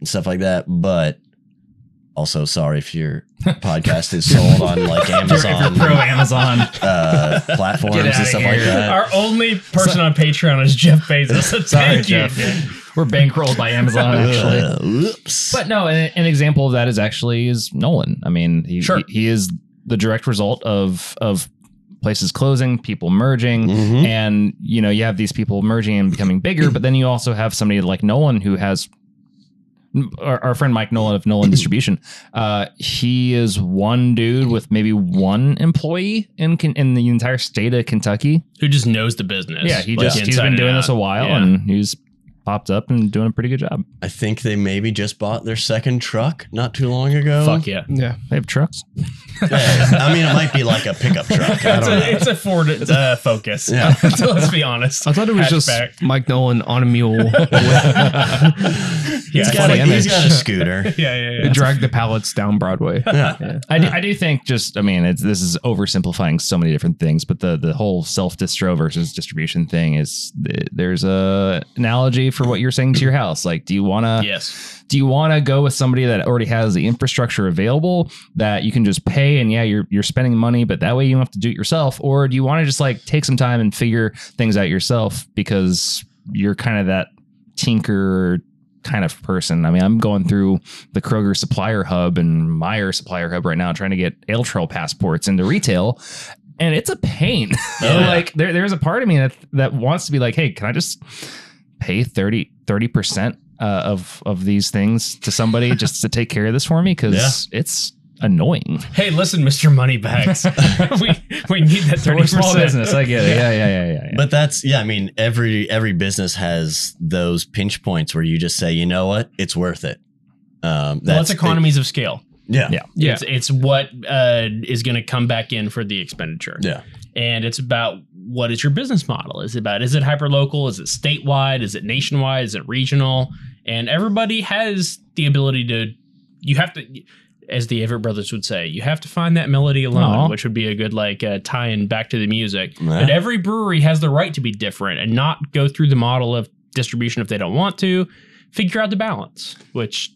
and stuff like that. But also, sorry if your podcast is sold on like Amazon pro Amazon. uh, platforms and stuff here. like that. Our only person on Patreon is Jeff Bezos. So Sorry, thank you. We're bankrolled by Amazon, actually. Uh, whoops. But no, an, an example of that is actually is Nolan. I mean, he, Sure. he, he is the direct result of of places closing, people merging, Mhm. and you know you have these people merging and becoming bigger. But then you also have somebody like Nolan who has. Our, our friend Mike Nolan of Nolan Distribution, uh, he is one dude with maybe one employee in in the entire state of Kentucky. Who just knows the business. Yeah, he like just he's inside been doing out. this a while, Yeah. and he's popped up and doing a pretty good job. I think they maybe just bought their second truck not too long ago. Fuck yeah. Yeah. They have trucks. Yeah, I mean, it might be like a pickup truck. I It's don't know. a, it's a Ford uh, Focus. Yeah. so let's be honest. I thought it was Hatchback. just Mike Nolan on a mule. Yeah, he's, got funny a, he's image. got a scooter. yeah, yeah, yeah. It dragged the pallets down Broadway. Yeah. I do, I do think just I mean it's this is oversimplifying so many different things, but the the whole self distro versus distribution thing is there's a analogy for what you're saying to your house. Like, do you want to Yes. do you want to go with somebody that already has the infrastructure available that you can just pay and yeah you're you're spending money, but that way you don't have to do it yourself, or do you want to just like take some time and figure things out yourself because you're kind of that tinker kind of person. I mean, I'm going through the Kroger supplier hub and Meijer supplier hub right now, trying to get Ale Trail passports into retail. And it's a pain. Oh, yeah. like there, there's a part of me that that wants to be like, hey, can I just pay 30 percent uh, of of these things to somebody just to take care of this for me? Because it's annoying. Hey, listen, Mr. Moneybags. we we need that 30 a small business. I get it. Yeah, yeah, yeah, yeah. yeah. But that's yeah. I mean, every every business has those pinch points where you just say, you know what, it's worth it. Um, Well, it's economies of scale. yeah, Yeah. Yeah. It's it's what uh, is going to come back in for the expenditure. yeah. And it's about what is your business model? Is it about is it hyper local is it statewide? Is it nationwide? Is it regional? And everybody has the ability to you have to as the Everett brothers would say you have to find that melody alone Aw. which would be a good like uh, tie-in back to the music. Yeah. but every brewery has the right to be different and not go through the model of distribution if they don't want to. Figure out the balance which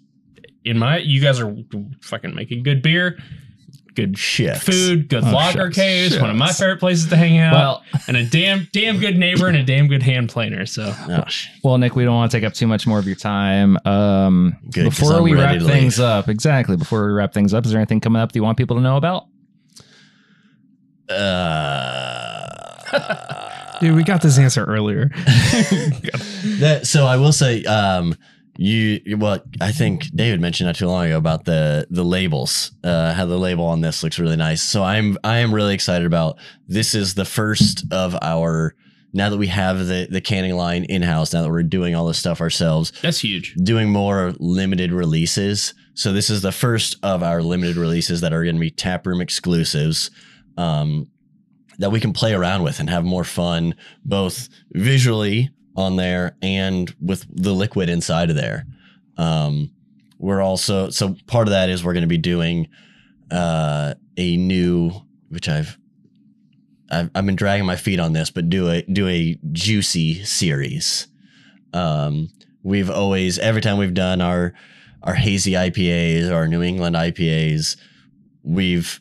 in my you guys are fucking making good beer good Shit. food, good Oh, lager shucks, caves, one of my shucks. favorite places to hang out, well, and a damn damn good neighbor and a damn good hand planer. So Oh, sh- Well, Nick, we don't want to take up too much more of your time. Um, Good, 'cause before I'm we ready wrap to things leave. up, exactly. Before we wrap things up, is there anything coming up that you want people to know about? uh, Dude, we got this answer earlier. that, so I will say, um, you well, I think David mentioned not too long ago about the the labels. Uh, how the label on this looks really nice. So I'm I am really excited about this. Is the first of our now that we have the the canning line in house. Now that we're doing all this stuff ourselves, that's huge. doing more limited releases. So this is the first of our limited releases that are going to be taproom exclusives um, that we can play around with and have more fun, both visually on there and with the liquid inside of there. Um, we're also so part of that is we're going to be doing uh, a new, which I've. I've, I've been dragging my feet on this, but do a do a juicy series. Um, we've always every time we've done our our hazy IPAs or our New England IPAs, we've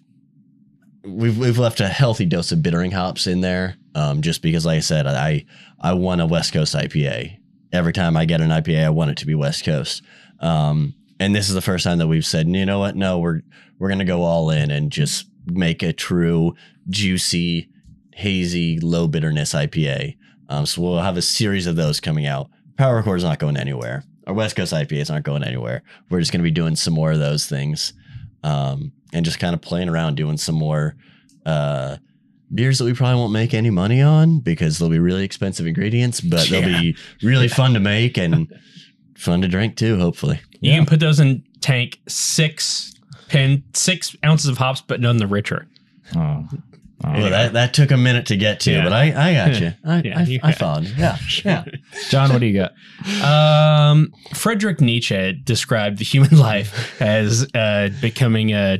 we've we've left a healthy dose of bittering hops in there. Um, just because, like I said, I I want a West Coast IPA. Every time I get an IPA, I want it to be West Coast. Um, and this is the first time that we've said, you know what? No, we're we're gonna go all in and just make a true juicy, hazy, low bitterness IPA. Um, so we'll have a series of those coming out. Power Core's not going anywhere. Our West Coast IPAs aren't going anywhere. We're just to be doing some more of those things, um, and just kind of playing around, doing some more uh, beers that we probably won't make any money on because they'll be really expensive ingredients, but they'll be really fun to make and fun to drink too. Hopefully, You can put those in tank six pin six ounces of hops, but none the richer. Oh, Well, that, that took a minute to get to, Yeah. but I, I got you. I, Yeah, I, you I got- followed. Yeah, yeah. John, what do you got? Um, Friedrich Nietzsche described the human life as uh, becoming a.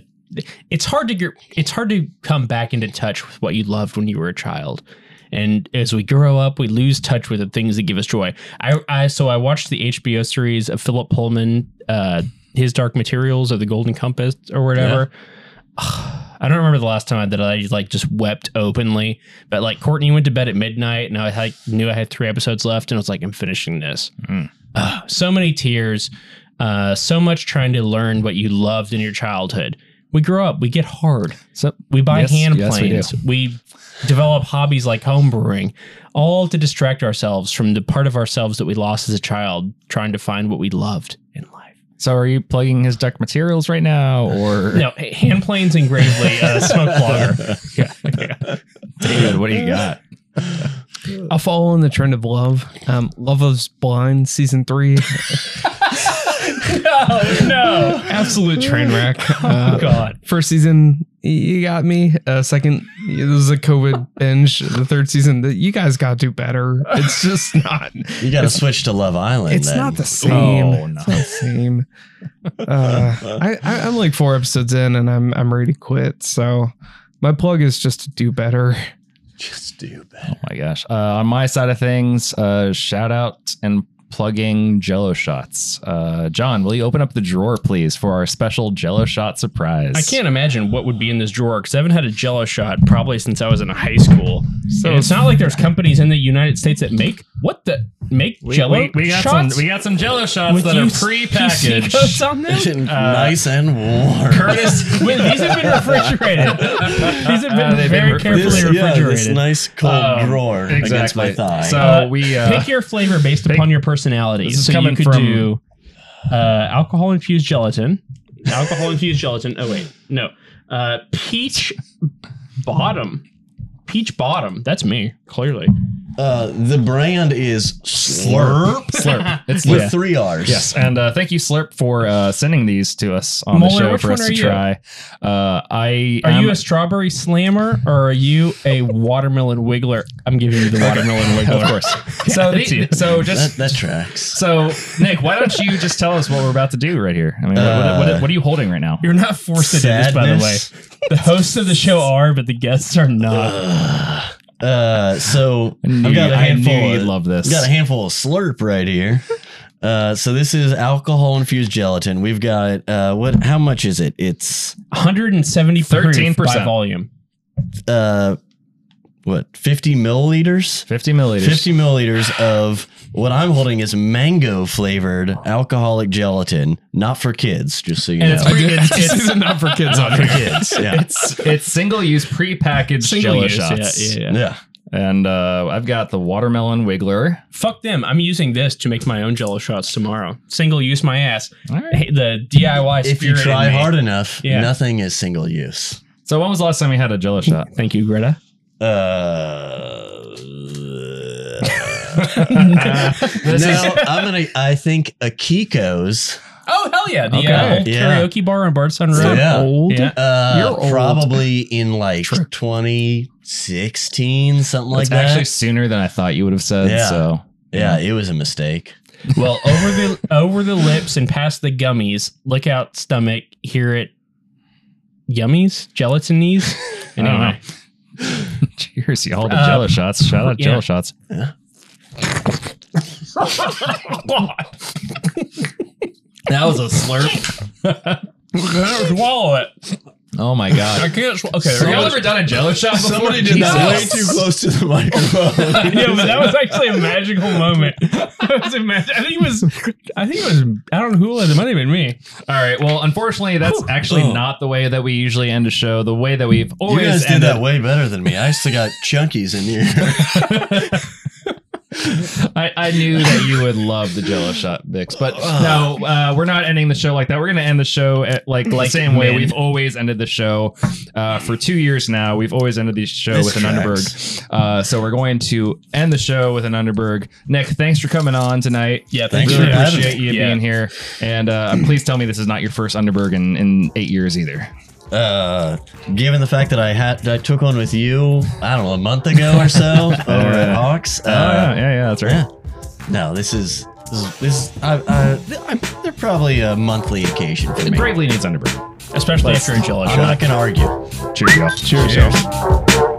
It's hard to get. It's hard to come back into touch with what you loved when you were a child, and as we grow up, we lose touch with the things that give us joy. I, I so I watched the HBO series of Philip Pullman, uh, his Dark Materials or the Golden Compass or whatever. I don't remember the last time that I like just wept openly, but like Courtney went to bed at midnight and I like, knew I had three episodes left and I was like, I'm finishing this. Mm. So many tears, uh, so much trying to learn what you loved in your childhood. We grow up, we get hard. So We buy Yes, hand yes, we planes. we, develop hobbies like homebrewing, all to distract ourselves from the part of ourselves that we lost as a child, trying to find what we loved in life. So are you plugging his dark materials right now, or No, hand planes and gravely, uh, smoke blogger. Yeah, yeah. David? What do you got? I'll follow in the trend of love. Um, Love is Blind season three, no, no. absolute train wreck. Uh, God. First season, you got me. Uh, second, this was a COVID binge. The third season, the- you guys got to do better. It's just not. You got to switch to Love Island. It's then. not the same. Oh, no. It's not the same. Uh, I, I, I'm like four episodes in, and I'm I'm ready to quit. So my plug is just to do better. Just do better. Oh my gosh. Uh, on my side of things, uh, shout out and plugging Jello shots. Uh, John, will you open up the drawer, please, for our special Jello shot surprise? I can't imagine what would be in this drawer because I haven't had a Jello shot probably since I was in high school. So So it's not like there's companies in the United States that make what the make We, Jello we, we got shots some. We got some Jello shots with that are pre-packaged. codes on them. nice and warm. Curtis, Wait, these have been refrigerated. These have been Uh, they've been very re- carefully This, yeah, refrigerated. this nice cold Um, drawer against my thigh. So Uh, we uh, Pick your flavor based pick- upon your personality. This is so coming you could from- do uh, alcohol infused gelatin, alcohol infused gelatin. Oh wait, no, uh, peach bottom, peach bottom. That's me clearly. Uh, the brand is Slurp, Slurp. It's with yeah. three R's. Yes, and uh, thank you, Slurp, for uh, sending these to us on the show for us to are you? try. Uh, I Are am- you a strawberry slammer or are you a watermelon wiggler? I'm giving you the watermelon wiggler. of course. So, that's the, so just that tracks. so Nick, why don't you just tell us what we're about to do right here? I mean, what, what, what, what are you holding right now? You're not forced to do this, by the way. The hosts of the show are, but the guests are not. Uh, so I knew, I've got you- a I handful. you'd of, love this. Got a handful of Slurp right here. Uh, so this is alcohol infused gelatin. We've got uh, what? How much is it? It's 170 13%. by volume. uh, what? Fifty milliliters. 50 milliliters. 50 milliliters of what I'm holding is mango flavored alcoholic gelatin, not for kids, just so you And know. it's pre- it's, it's, not for kids on for here. kids. Yeah. it's it's single use pre-packaged Single Jello use, shots. Yeah, yeah, yeah. yeah. And uh, I've got the watermelon wiggler. Fuck them. I'm using this to make my own jello shots tomorrow. Single use my ass. All right. Hey, the DIY If you try in me. hard enough, Yeah. nothing is single use. So when was the last time you had a Jello shot? Thank you, Greta. Uh, no, I'm gonna. I think Akiko's. Oh, hell yeah. The Okay. uh, old Yeah. karaoke bar on Bardstown Road. Yeah. Old. Yeah. Uh, You're old. probably in like 2016, something like It's that. actually sooner than I thought you would have said. Yeah. So yeah, it was a mistake. Well, over the over the lips and past the gummies. Look out, stomach. Hear it. Yummies, gelatinies. I don't know. Anyway, cheers, y'all. The Uh, Jello shots. Shout out yeah. Jello shots. that was a slurp. swallow it. Oh my god! I god. can't. Sw- okay, Have y'all ever done a Jello shot before? Somebody did that way too close to the microphone. yeah, but that was actually a magical moment. That was a mag- I think it was. I think it was. I don't know who it was. It might have been me. All right. Well, unfortunately, that's actually Oh. not the way that we usually end a show. The way that we've You always guys did ended. that way better than me. I still got chunkies in here. I, I knew that you would love the Jello shot, Vix. But no, uh, we're not ending the show like that. We're going to end the show at, like, the Like same way we've always ended the show uh, for two years now. We've always ended the show This with an tracks. Underberg. Uh, so we're going to end the show with an Underberg. Nick, thanks for coming on tonight. Yeah, Thanks really for having appreciate you Yeah. being here. And uh, please tell me this is not your first Underberg in, in eight years either. Uh, given the fact that I had I took one with you, I don't know, a month ago or so over at Hawks. Uh, oh, yeah, yeah, yeah, that's right. yeah. No, this is this is, this is I, I, I'm, they're probably a monthly occasion for me. Bravely needs underbrew. Especially after a jello I'm shot. not gonna argue. Cheers, y'all. Cheers, y'all.